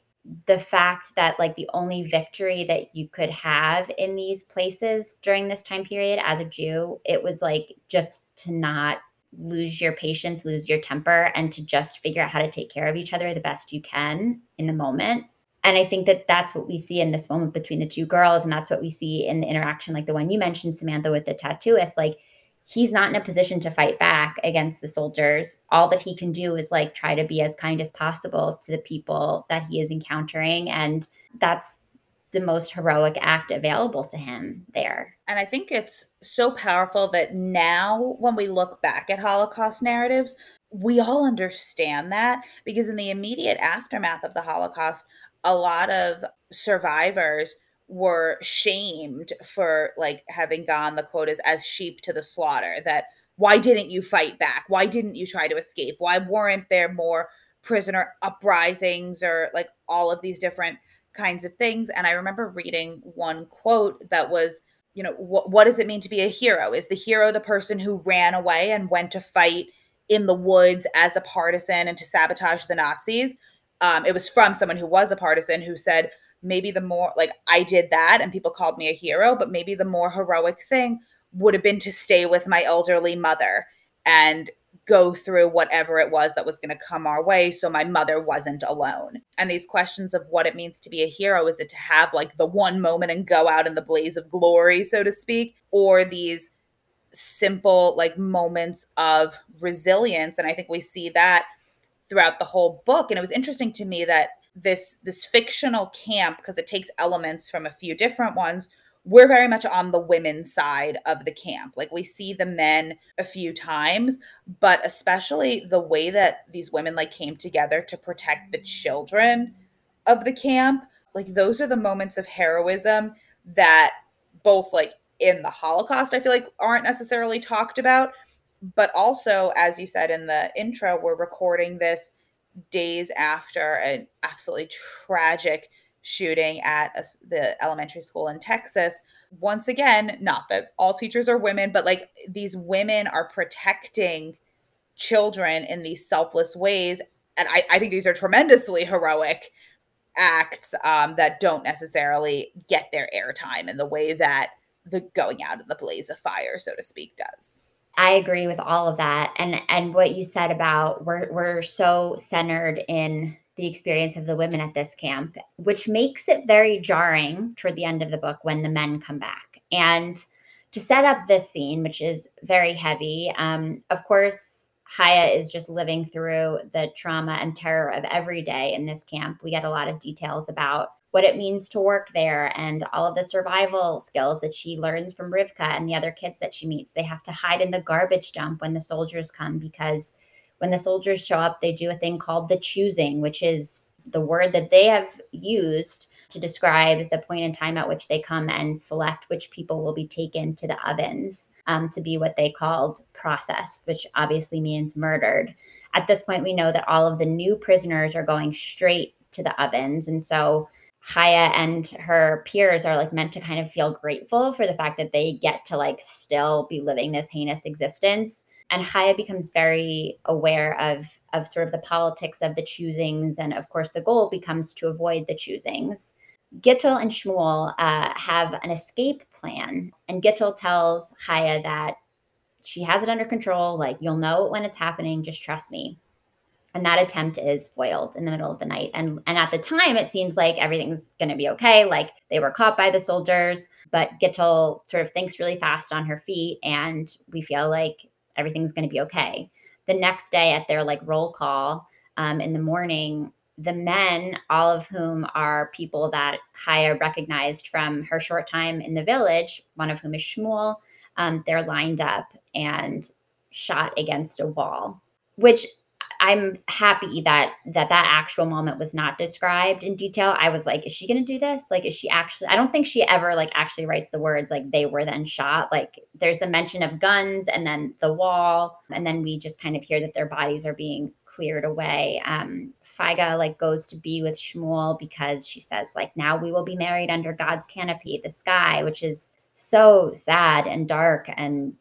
the fact that like the only victory that you could have in these places during this time period as a Jew, it was like just to not lose your patience, lose your temper, and to just figure out how to take care of each other the best you can in the moment. And I think that that's what we see in this moment between the two girls. And that's what we see in the interaction, like the one you mentioned, Samantha, with the tattooist. Like, he's not in a position to fight back against the soldiers. All that he can do is like try to be as kind as possible to the people that he is encountering. And that's the most heroic act available to him there. And I think it's so powerful that now, when we look back at Holocaust narratives, we all understand that because in the immediate aftermath of the Holocaust, a lot of survivors were shamed for like having gone the quotas as sheep to the slaughter that why didn't you fight back why didn't you try to escape why weren't there more prisoner uprisings or like all of these different kinds of things. And I remember reading one quote that was, you know, wh- what does it mean to be a hero? Is the hero the person who ran away and went to fight in the woods as a partisan and to sabotage the Nazis? Um, it was from someone who was a partisan who said, maybe the more, like, I did that and people called me a hero, but maybe the more heroic thing would have been to stay with my elderly mother and go through whatever it was that was going to come our way so my mother wasn't alone. And these questions of what it means to be a hero is it to have like the one moment and go out in the blaze of glory, so to speak, or these simple like moments of resilience and I think we see that throughout the whole book and it was interesting to me that this this fictional camp because it takes elements from a few different ones we're very much on the women's side of the camp. Like we see the men a few times, but especially the way that these women like came together to protect the children of the camp. Like those are the moments of heroism that both like in the Holocaust I feel like aren't necessarily talked about, but also as you said in the intro, we're recording this days after an absolutely tragic shooting at a, the elementary school in Texas. Once again, not that all teachers are women, but like these women are protecting children in these selfless ways. And I, I think these are tremendously heroic acts um, that don't necessarily get their airtime in the way that the going out in the blaze of fire, so to speak, does. I agree with all of that. And and what you said about we're we're so centered in the experience of the women at this camp, which makes it very jarring toward the end of the book when the men come back. And to set up this scene, which is very heavy, um, of course, Chaya is just living through the trauma and terror of every day in this camp. We get a lot of details about what it means to work there and all of the survival skills that she learns from Rivka and the other kids that she meets. They have to hide in the garbage dump when the soldiers come because when the soldiers show up, they do a thing called the choosing, which is the word that they have used to describe the point in time at which they come and select which people will be taken to the ovens um, to be what they called processed, which obviously means murdered. At this point, we know that all of the new prisoners are going straight to the ovens. And so Chaya and her peers are like meant to kind of feel grateful for the fact that they get to like still be living this heinous existence. And Chaya becomes very aware of of sort of the politics of the choosings, and of course the goal becomes to avoid the choosings. Gittel and Shmuel uh, have an escape plan, and Gittel tells Chaya that she has it under control. Like you'll know when it's happening. Just trust me and that attempt is foiled in the middle of the night. And and at the time it seems like everything's going to be okay. Like they were caught by the soldiers but Gittel sort of thinks really fast on her feet and we feel like everything's going to be okay. The next day at their like roll call um, in the morning the men all of whom are people that Chaya recognized from her short time in the village one of whom is Shmuel um, they're lined up and shot against a wall which I'm happy that that that actual moment was not described in detail. I was like, is she going to do this? Like, is she actually? I don't think she ever like actually writes the words like they were then shot. Like, there's a mention of guns and then the wall, and then we just kind of hear that their bodies are being cleared away. Um, Feige like goes to be with Shmuel because she says like now we will be married under God's canopy, the sky, which is so sad and dark and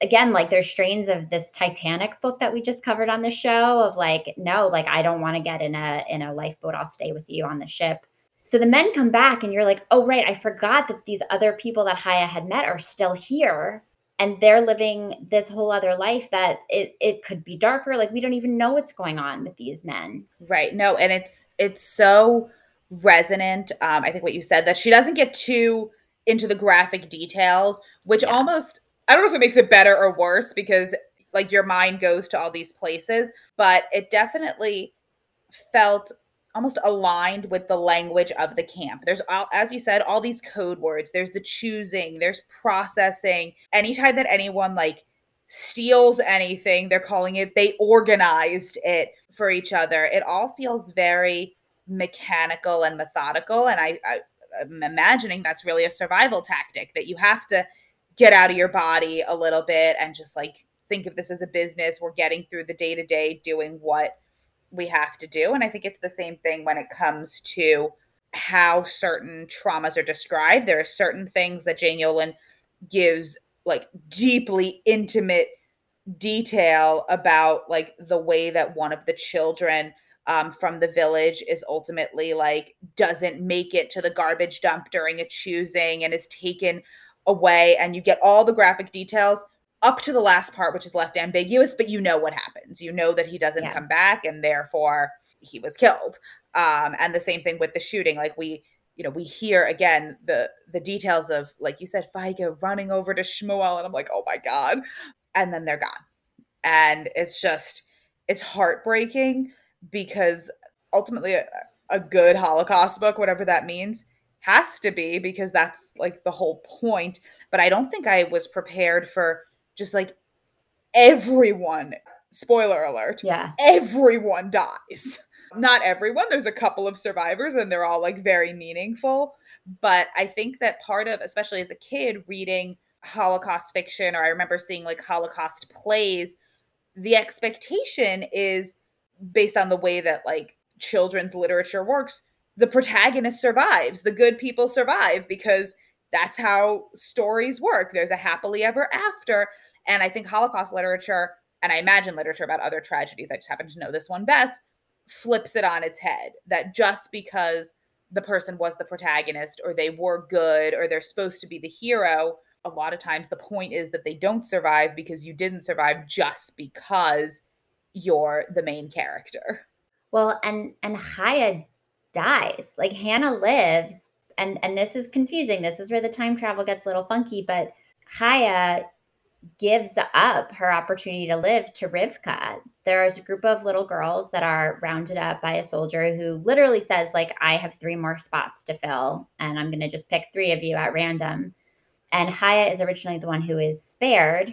again like there's strains of this titanic book that we just covered on the show of like no like i don't want to get in a in a lifeboat i'll stay with you on the ship. So the men come back and you're like oh right i forgot that these other people that chaya had met are still here and they're living this whole other life that it, it could be darker. Like we don't even know what's going on with these men. Right no and it's it's so resonant um i think what you said that she doesn't get too into the graphic details which yeah. almost I don't know if it makes it better or worse because like your mind goes to all these places, but it definitely felt almost aligned with the language of the camp. There's all, as you said, all these code words. There's the choosing, there's processing. Anytime that anyone like steals anything, they're calling it they organized it for each other. It all feels very mechanical and methodical and I, I I'm imagining that's really a survival tactic that you have to get out of your body a little bit and just like think of this as a business. We're getting through the day to day doing what we have to do. And I think it's the same thing when it comes to how certain traumas are described. There are certain things that Jane Yolen gives like deeply intimate detail about like the way that one of the children um, from the village is ultimately like doesn't make it to the garbage dump during a choosing and is taken away and you get all the graphic details up to the last part, which is left ambiguous, but you know what happens. You know that he doesn't yeah. come back and therefore he was killed. Um, and the same thing with the shooting. Like we, you know, we hear again the the details of, like you said, Feige running over to Shmuel, and I'm like, oh my God. And then they're gone. And it's just it's heartbreaking because ultimately a, a good Holocaust book, whatever that means, has to be because that's like the whole point. But I don't think I was prepared for just like everyone, spoiler alert, Yeah. everyone dies. Not everyone, there's a couple of survivors and they're all like very meaningful. But I think that part of, especially as a kid, reading Holocaust fiction, or I remember seeing like Holocaust plays, the expectation is based on the way that like children's literature works the protagonist survives the good people survive because that's how stories work there's a happily ever after and i think holocaust literature and i imagine literature about other tragedies i just happen to know this one best flips it on its head that just because the person was the protagonist or they were good or they're supposed to be the hero a lot of times the point is that they don't survive because you didn't survive just because you're the main character. Well, and and Chaya dies. Like Hannah lives, and and this is confusing. This is where the time travel gets a little funky, but Chaya gives up her opportunity to live to Rivka. There's a group of little girls that are rounded up by a soldier who literally says like I have three more spots to fill and I'm going to just pick 3 of you at random. And Chaya is originally the one who is spared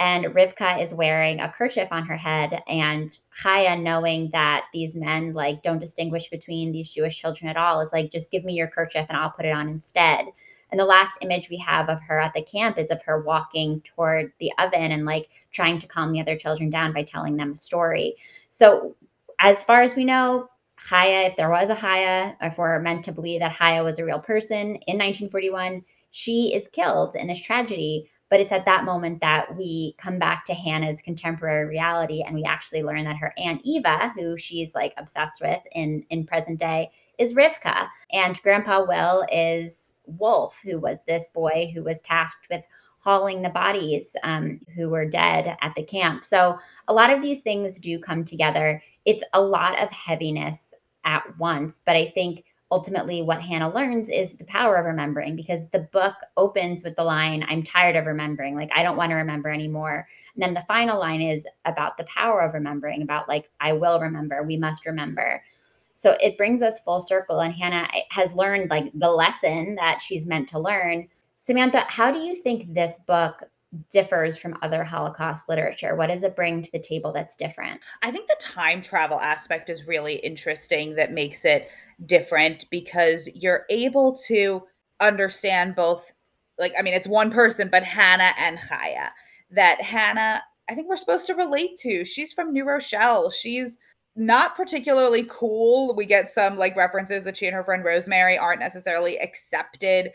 and Rivka is wearing a kerchief on her head. And Chaya, knowing that these men like don't distinguish between these Jewish children at all, is like, just give me your kerchief and I'll put it on instead. And the last image we have of her at the camp is of her walking toward the oven and like trying to calm the other children down by telling them a story. So, as far as we know, Chaya, if there was a Chaya, if we're meant to believe that Chaya was a real person in 1941, she is killed in this tragedy but it's at that moment that we come back to Hannah's contemporary reality and we actually learn that her aunt Eva, who she's like obsessed with in in present day, is Rivka. And Grandpa Will is Wolf, who was this boy who was tasked with hauling the bodies um, who were dead at the camp. So a lot of these things do come together. It's a lot of heaviness at once, but I think ultimately what Hannah learns is the power of remembering because the book opens with the line, I'm tired of remembering. Like, I don't want to remember anymore. And then the final line is about the power of remembering, about like, I will remember, we must remember. So it brings us full circle. And Hannah eh, has learned like the lesson that she's meant to learn. Samantha, how do you think this book differs from other Holocaust literature? What does it bring to the table that's different? I think the time travel aspect is really interesting that makes it different because you're able to understand both like I mean it's one person but Hannah and Chaya that Hannah I think we're supposed to relate to. She's from New Rochelle. She's not particularly cool. We get some like references that she and her friend Rosemary aren't necessarily accepted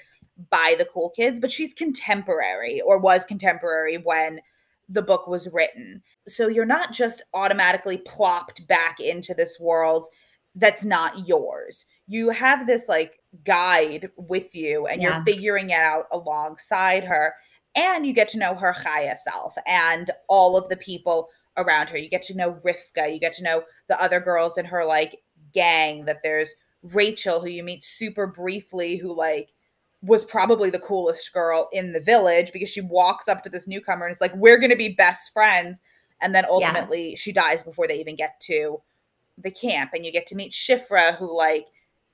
by the cool kids, but she's contemporary or was contemporary when the book was written. So you're not just automatically plopped back into this world that's not yours. You have this like guide with you and yeah. you're figuring it out alongside her. And you get to know her Chaya self and all of the people around her. You get to know Rivka. You get to know the other girls in her like gang. That there's Rachel, who you meet super briefly, who like was probably the coolest girl in the village because she walks up to this newcomer and it's like, we're going to be best friends. And then ultimately yeah. she dies before they even get to the camp. And you get to meet Shifra, who like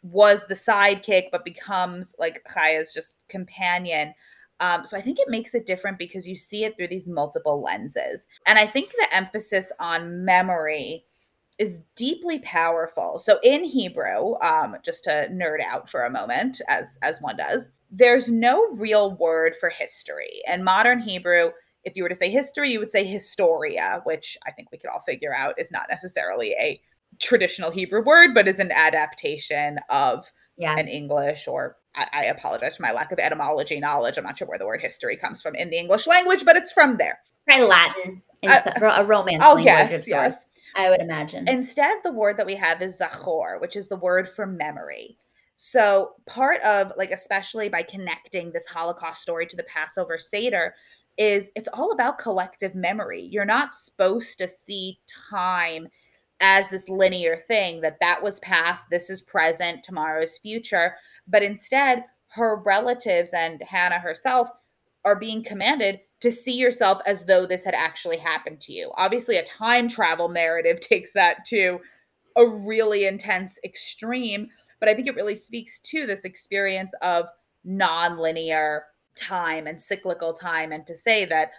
was the sidekick but becomes like Chaya's just companion. Um, so I think it makes it different because you see it through these multiple lenses. And I think the emphasis on memory is deeply powerful. So in Hebrew, um, just to nerd out for a moment, as as one does, there's no real word for history. In modern Hebrew, if you were to say history, you would say historia, which I think we could all figure out is not necessarily a traditional Hebrew word, but is an adaptation of yeah. an English or I, I, apologize for my lack of etymology knowledge. I'm not sure where the word history comes from in the English language, but it's from there. Probably Latin, uh, a Romance. Oh, yes, yes. I would imagine. Instead, the word that we have is zachor, which is the word for memory. So, part of, like, especially by connecting this Holocaust story to the Passover Seder, is it's all about collective memory. You're not supposed to see time as this linear thing that that was past, this is present, tomorrow's future. But instead, her relatives and Hannah herself are being commanded to see yourself as though this had actually happened to you. Obviously, a time travel narrative takes that to a really intense extreme, but I think it really speaks to this experience of non-linear time and cyclical time and to say that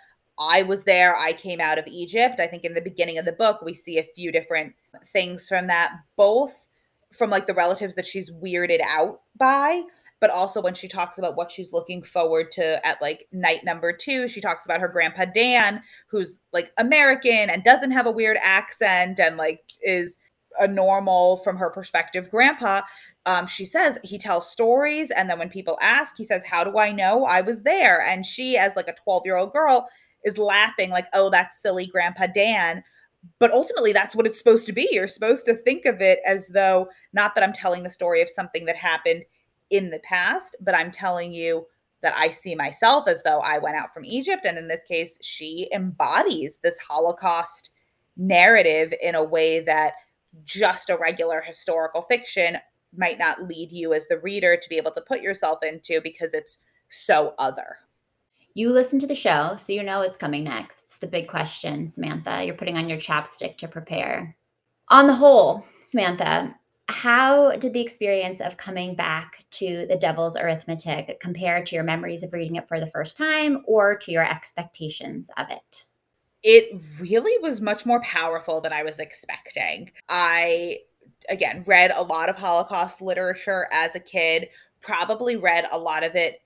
I was there, I came out of Egypt. I think in the beginning of the book we see a few different things from that both from like the relatives that she's weirded out by but also when she talks about what she's looking forward to at like night number two she talks about her grandpa dan who's like american and doesn't have a weird accent and like is a normal from her perspective grandpa um, she says he tells stories and then when people ask he says how do i know i was there and she as like a 12 year old girl is laughing like oh that's silly grandpa dan but ultimately that's what it's supposed to be you're supposed to think of it as though not that i'm telling the story of something that happened in the past, but I'm telling you that I see myself as though I went out from Egypt. And in this case, she embodies this Holocaust narrative in a way that just a regular historical fiction might not lead you as the reader to be able to put yourself into because it's so other. You listen to the show, so you know it's coming next. It's the big question, Samantha. You're putting on your chapstick to prepare. On the whole, Samantha, how did the experience of coming back to the devil's arithmetic compare to your memories of reading it for the first time or to your expectations of it it really was much more powerful than i was expecting i again read a lot of holocaust literature as a kid probably read a lot of it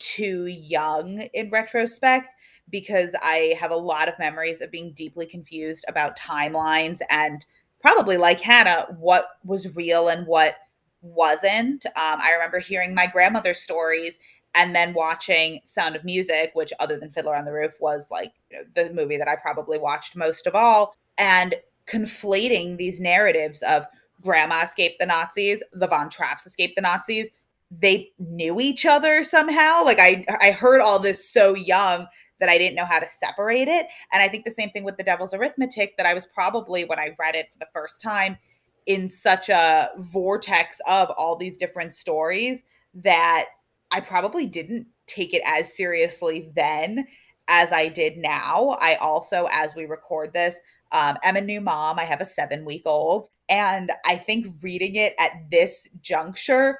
too young in retrospect because i have a lot of memories of being deeply confused about timelines and probably like Hannah, what was real and what wasn't. Um, I remember hearing my grandmother's stories and then watching Sound of Music, which, other than Fiddler on the Roof, was like you know, the movie that I probably watched most of all, and conflating these narratives of grandma escaped the Nazis, the Von Trapps escaped the Nazis. They knew each other somehow. Like I, I heard all this so young that I didn't know how to separate it. And I think the same thing with the devil's arithmetic that I was probably when I read it for the first time in such a vortex of all these different stories that I probably didn't take it as seriously then as I did now. I also, as we record this, um, I'm a new mom. I have a seven week old. And I think reading it at this juncture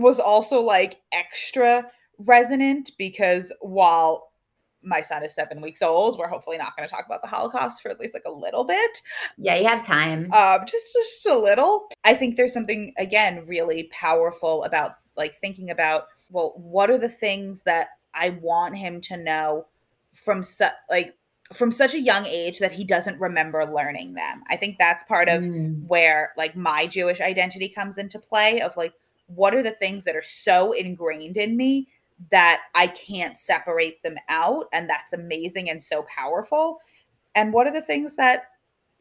was also like extra resonant because while my son is seven weeks old. We're hopefully not going to talk about the Holocaust for at least like a little bit. Yeah, you have time. Um, just just a little. I think there's something again really powerful about like thinking about well, what are the things that I want him to know from su- like from such a young age that he doesn't remember learning them. I think that's part of mm. where like my Jewish identity comes into play of like what are the things that are so ingrained in me that I can't separate them out. And that's amazing and so powerful. And what are the things that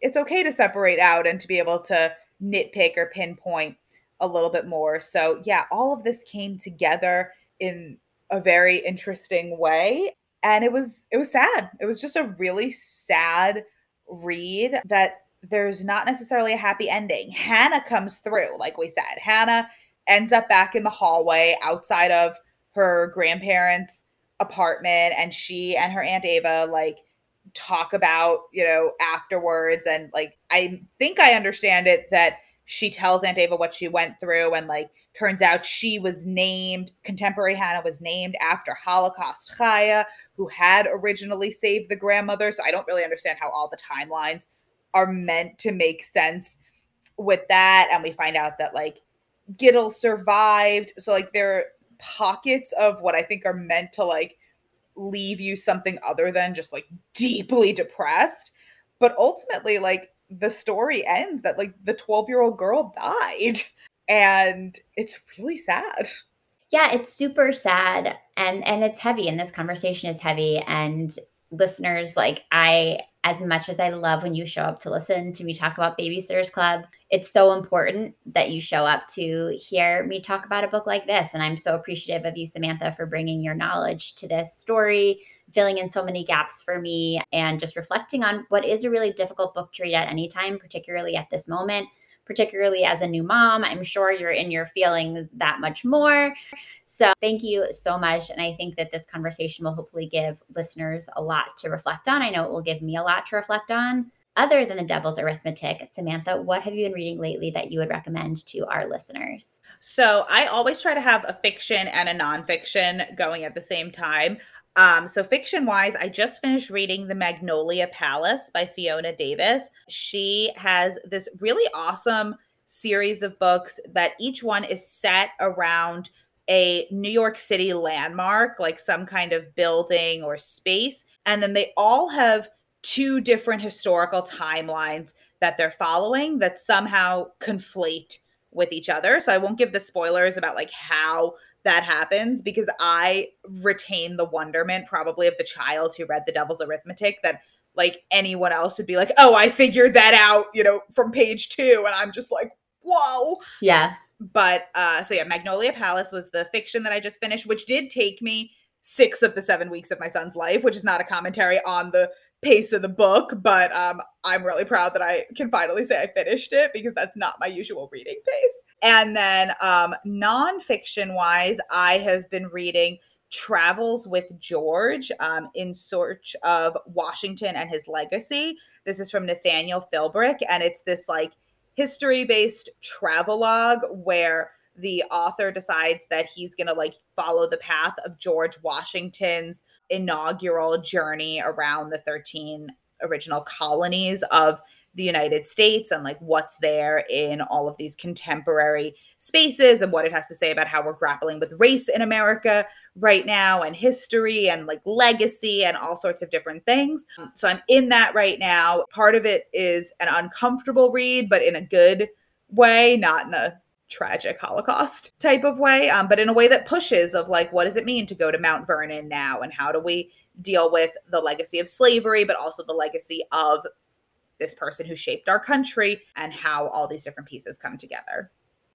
it's okay to separate out and to be able to nitpick or pinpoint a little bit more? So, yeah, all of this came together in a very interesting way. And it was it was sad. It was just a really sad read that there's not necessarily a happy ending. Hannah comes through, like we said. Hannah ends up back in the hallway outside of her grandparents' apartment and she and her aunt Ava like talk about, you know, afterwards. And like I think I understand it that she tells Aunt Ava what she went through and like turns out she was named contemporary Hannah was named after Holocaust Chaya who had originally saved the grandmother. So I don't really understand how all the timelines are meant to make sense with that. And we find out that like Gittel survived so like there pockets of what I think are meant to like leave you something other than just like deeply depressed. But ultimately, like the story ends that like the 12 year old girl died. And it's really sad. Yeah, it's super sad and and it's heavy and this conversation is heavy and listeners like I as much as I love when you show up to listen to me talk about Babysitters Club, it's so important that you show up to hear me talk about a book like this. And I'm so appreciative of you, Samantha, for bringing your knowledge to this story, filling in so many gaps for me, and just reflecting on what is a really difficult book to read at any time, particularly at this moment particularly as a new mom. I'm sure you're in your feelings that much more. So, thank you so much. And I think that this conversation will hopefully give listeners a lot to reflect on. I know it will give me a lot to reflect on. other than The Devil's Arithmetic, Samantha, what have you been reading lately that you would recommend to our listeners? So I always try to have a fiction and a nonfiction going at the same time. Um, so fiction wise, I just finished reading The Magnolia Palace by Fiona Davis. She has this really awesome series of books that each one is set around a New York City landmark, like some kind of building or space. And then they all have two different historical timelines that they're following that somehow conflate with each other. So I won't give the spoilers about like how that happens because I retain the wonderment probably of the child who read The Devil's Arithmetic that like anyone else would be like, "Oh, I figured that out, you know, from page 2." And I'm just like, "Whoa." Yeah. But uh so yeah, Magnolia Palace was the fiction that I just finished, which did take me 6 of the 7 weeks of my son's life, which is not a commentary on the pace of the book, but um, I'm really proud that I can finally say I finished it because that's not my usual reading pace. And then um, nonfiction wise, I have been reading Travels with George um, in search of Washington and his legacy. This is from Nathaniel Philbrick, and it's this like history based travelogue where the author decides that he's going to like follow the path of George Washington's inaugural journey around the 13 original colonies of the United States and like what's there in all of these contemporary spaces and what it has to say about how we're grappling with race in America right now and history and like legacy and all sorts of different things. Um, so I'm in that right now. Part of it is an uncomfortable read, but in a good way, not in a tragic Holocaust type of way, um, but in a way that pushes of like, what does it mean to go to Mount Vernon now, and how do we deal with the legacy of slavery, but also the legacy of this person who shaped our country, and how all these different pieces come together.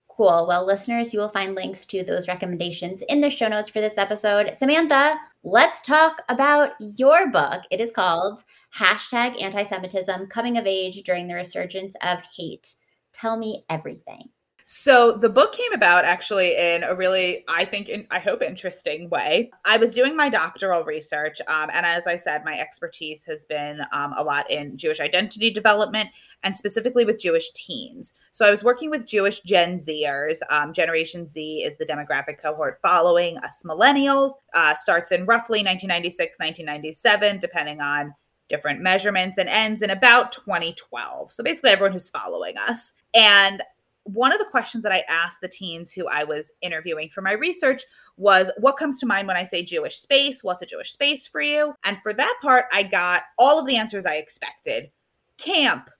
Cool. Well, listeners, you will find links to those recommendations in the show notes for this episode. Samantha, let's talk about your book. It is called Hashtag Anti Semitism Coming of Age During the Resurgence of Hate. Tell me everything. So the book came about actually in a really, I think, in, I hope, interesting way. I was doing my doctoral research, um, and as I said, my expertise has been um, a lot in Jewish identity development and specifically with Jewish teens. So I was working with Jewish Gen Zers. Um, Generation Z is the demographic cohort following us millennials. Uh, starts in roughly 1996, 1997, depending on different measurements and ends in about 2012. So basically, everyone who's following us. And one of the questions that I asked the teens who I was interviewing for my research was what comes to mind when I say Jewish space? What's a Jewish space for you? And for that part, I got all of the answers I expected camp,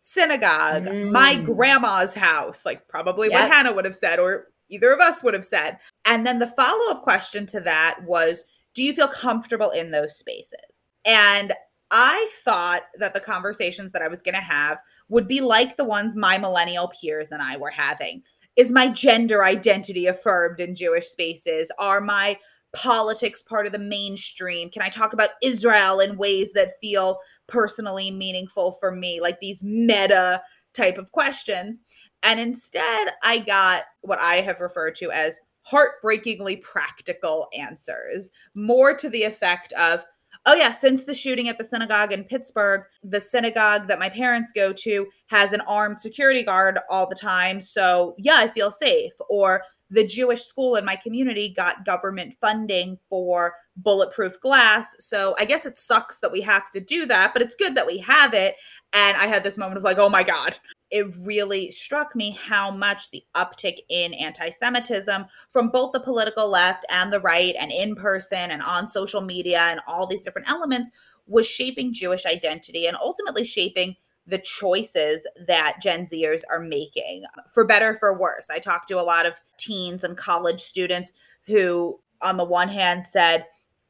synagogue, mm. my grandma's house, like probably yep. what Hannah would have said, or either of us would have said. And then the follow up question to that was Do you feel comfortable in those spaces? And I thought that the conversations that I was going to have would be like the ones my millennial peers and I were having. Is my gender identity affirmed in Jewish spaces? Are my politics part of the mainstream? Can I talk about Israel in ways that feel personally meaningful for me? Like these meta type of questions. And instead, I got what I have referred to as heartbreakingly practical answers, more to the effect of, oh yeah, since the shooting at the synagogue in Pittsburgh, the synagogue that my parents go to has an armed security guard all the time. So yeah, I feel safe. Or the Jewish school in my community got government funding for bulletproof glass. So I guess it sucks that we have to do that, but it's good that we have it. And I had this moment of like, oh my God, it really struck me how much the uptick in anti Semitism from both the political left and the right, and in person and on social media, and all these different elements was shaping Jewish identity and ultimately shaping the choices that Gen Zers are making, for better, for worse. I talked to a lot of teens and college students who, on the one hand, said,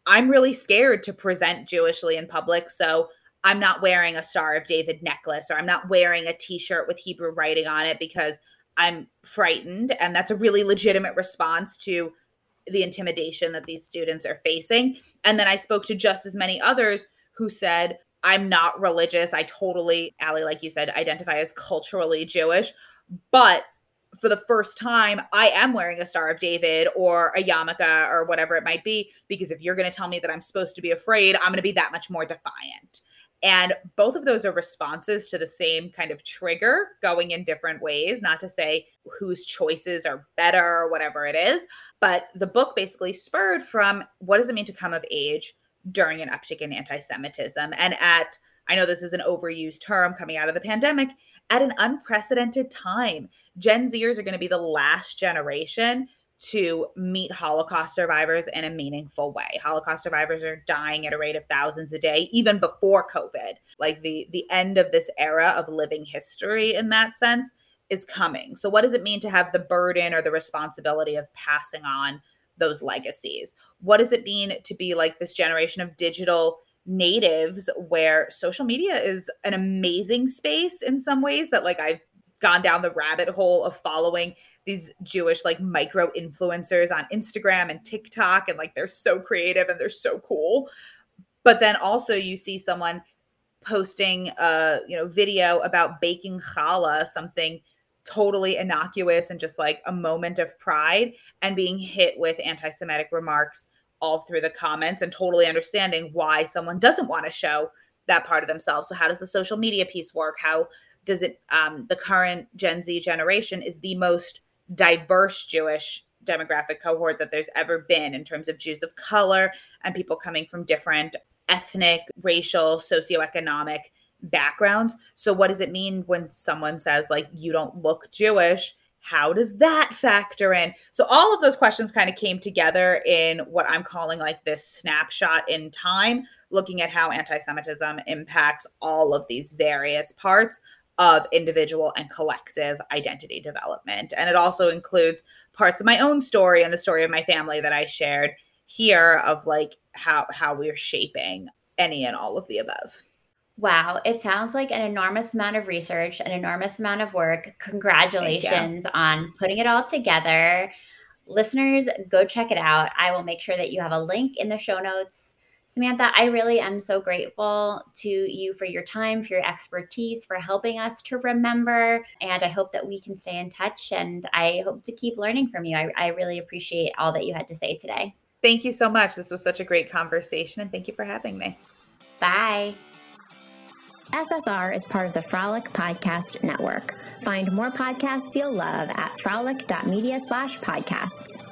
I'm really scared to present Jewishly in public. So I'm not wearing a Star of David necklace or I'm not wearing a t shirt with Hebrew writing on it because I'm frightened. And that's a really legitimate response to the intimidation that these students are facing. And then I spoke to just as many others who said, I'm not religious. I totally, Alli, like you said, identify as culturally Jewish. But for the first time, I am wearing a Star of David or a yarmulke or whatever it might be. Because if you're going to tell me that I'm supposed to be afraid, I'm going to be that much more defiant. And both of those are responses to the same kind of trigger going in different ways, not to say whose choices are better or whatever it is. But the book basically spurred from what does it mean to come of age during an uptick in anti Semitism and at I know this is an overused term coming out of the pandemic at an unprecedented time. Gen Zers are going to be the last generation to meet Holocaust survivors in a meaningful way. Holocaust survivors are dying at a rate of thousands a day even before COVID. Like the the end of this era of living history in that sense is coming. So what does it mean to have the burden or the responsibility of passing on those legacies? What does it mean to be like this generation of digital natives where social media is an amazing space in some ways that like I've gone down the rabbit hole of following these Jewish like micro influencers on Instagram and TikTok and like they're so creative and they're so cool. But then also you see someone posting a, you know, video about baking challah, something totally innocuous and just like a moment of pride and being hit with anti-Semitic remarks all through the comments and totally understanding why someone doesn't want to show that part of themselves. So how does the social media piece work? How does it um, the current Gen Z generation is the most diverse Jewish demographic cohort that there's ever been in terms of Jews of color and people coming from different ethnic, racial, socioeconomic backgrounds. So what does it mean when someone says like you don't look Jewish? How does that factor in? So all of those questions kind of came together in what I'm calling like this snapshot in time, looking at how anti-Semitism impacts all of these various parts of individual and collective identity development. And it also includes parts of my own story and the story of my family that I shared here of like how how we're shaping any and all of the above. Wow, it sounds like an enormous amount of research, an enormous amount of work. Congratulations on putting it all together. Listeners, go check it out. I will make sure that you have a link in the show notes. Samantha, I really am so grateful to you for your time, for your expertise, for helping us to remember. And I hope that we can stay in touch and I hope to keep learning from you. I, I really appreciate all that you had to say today. Thank you so much. This was such a great conversation and thank you for having me. Bye. SSR is part of the Frolic Podcast Network. Find more podcasts you'll love at frolic.media slash podcasts.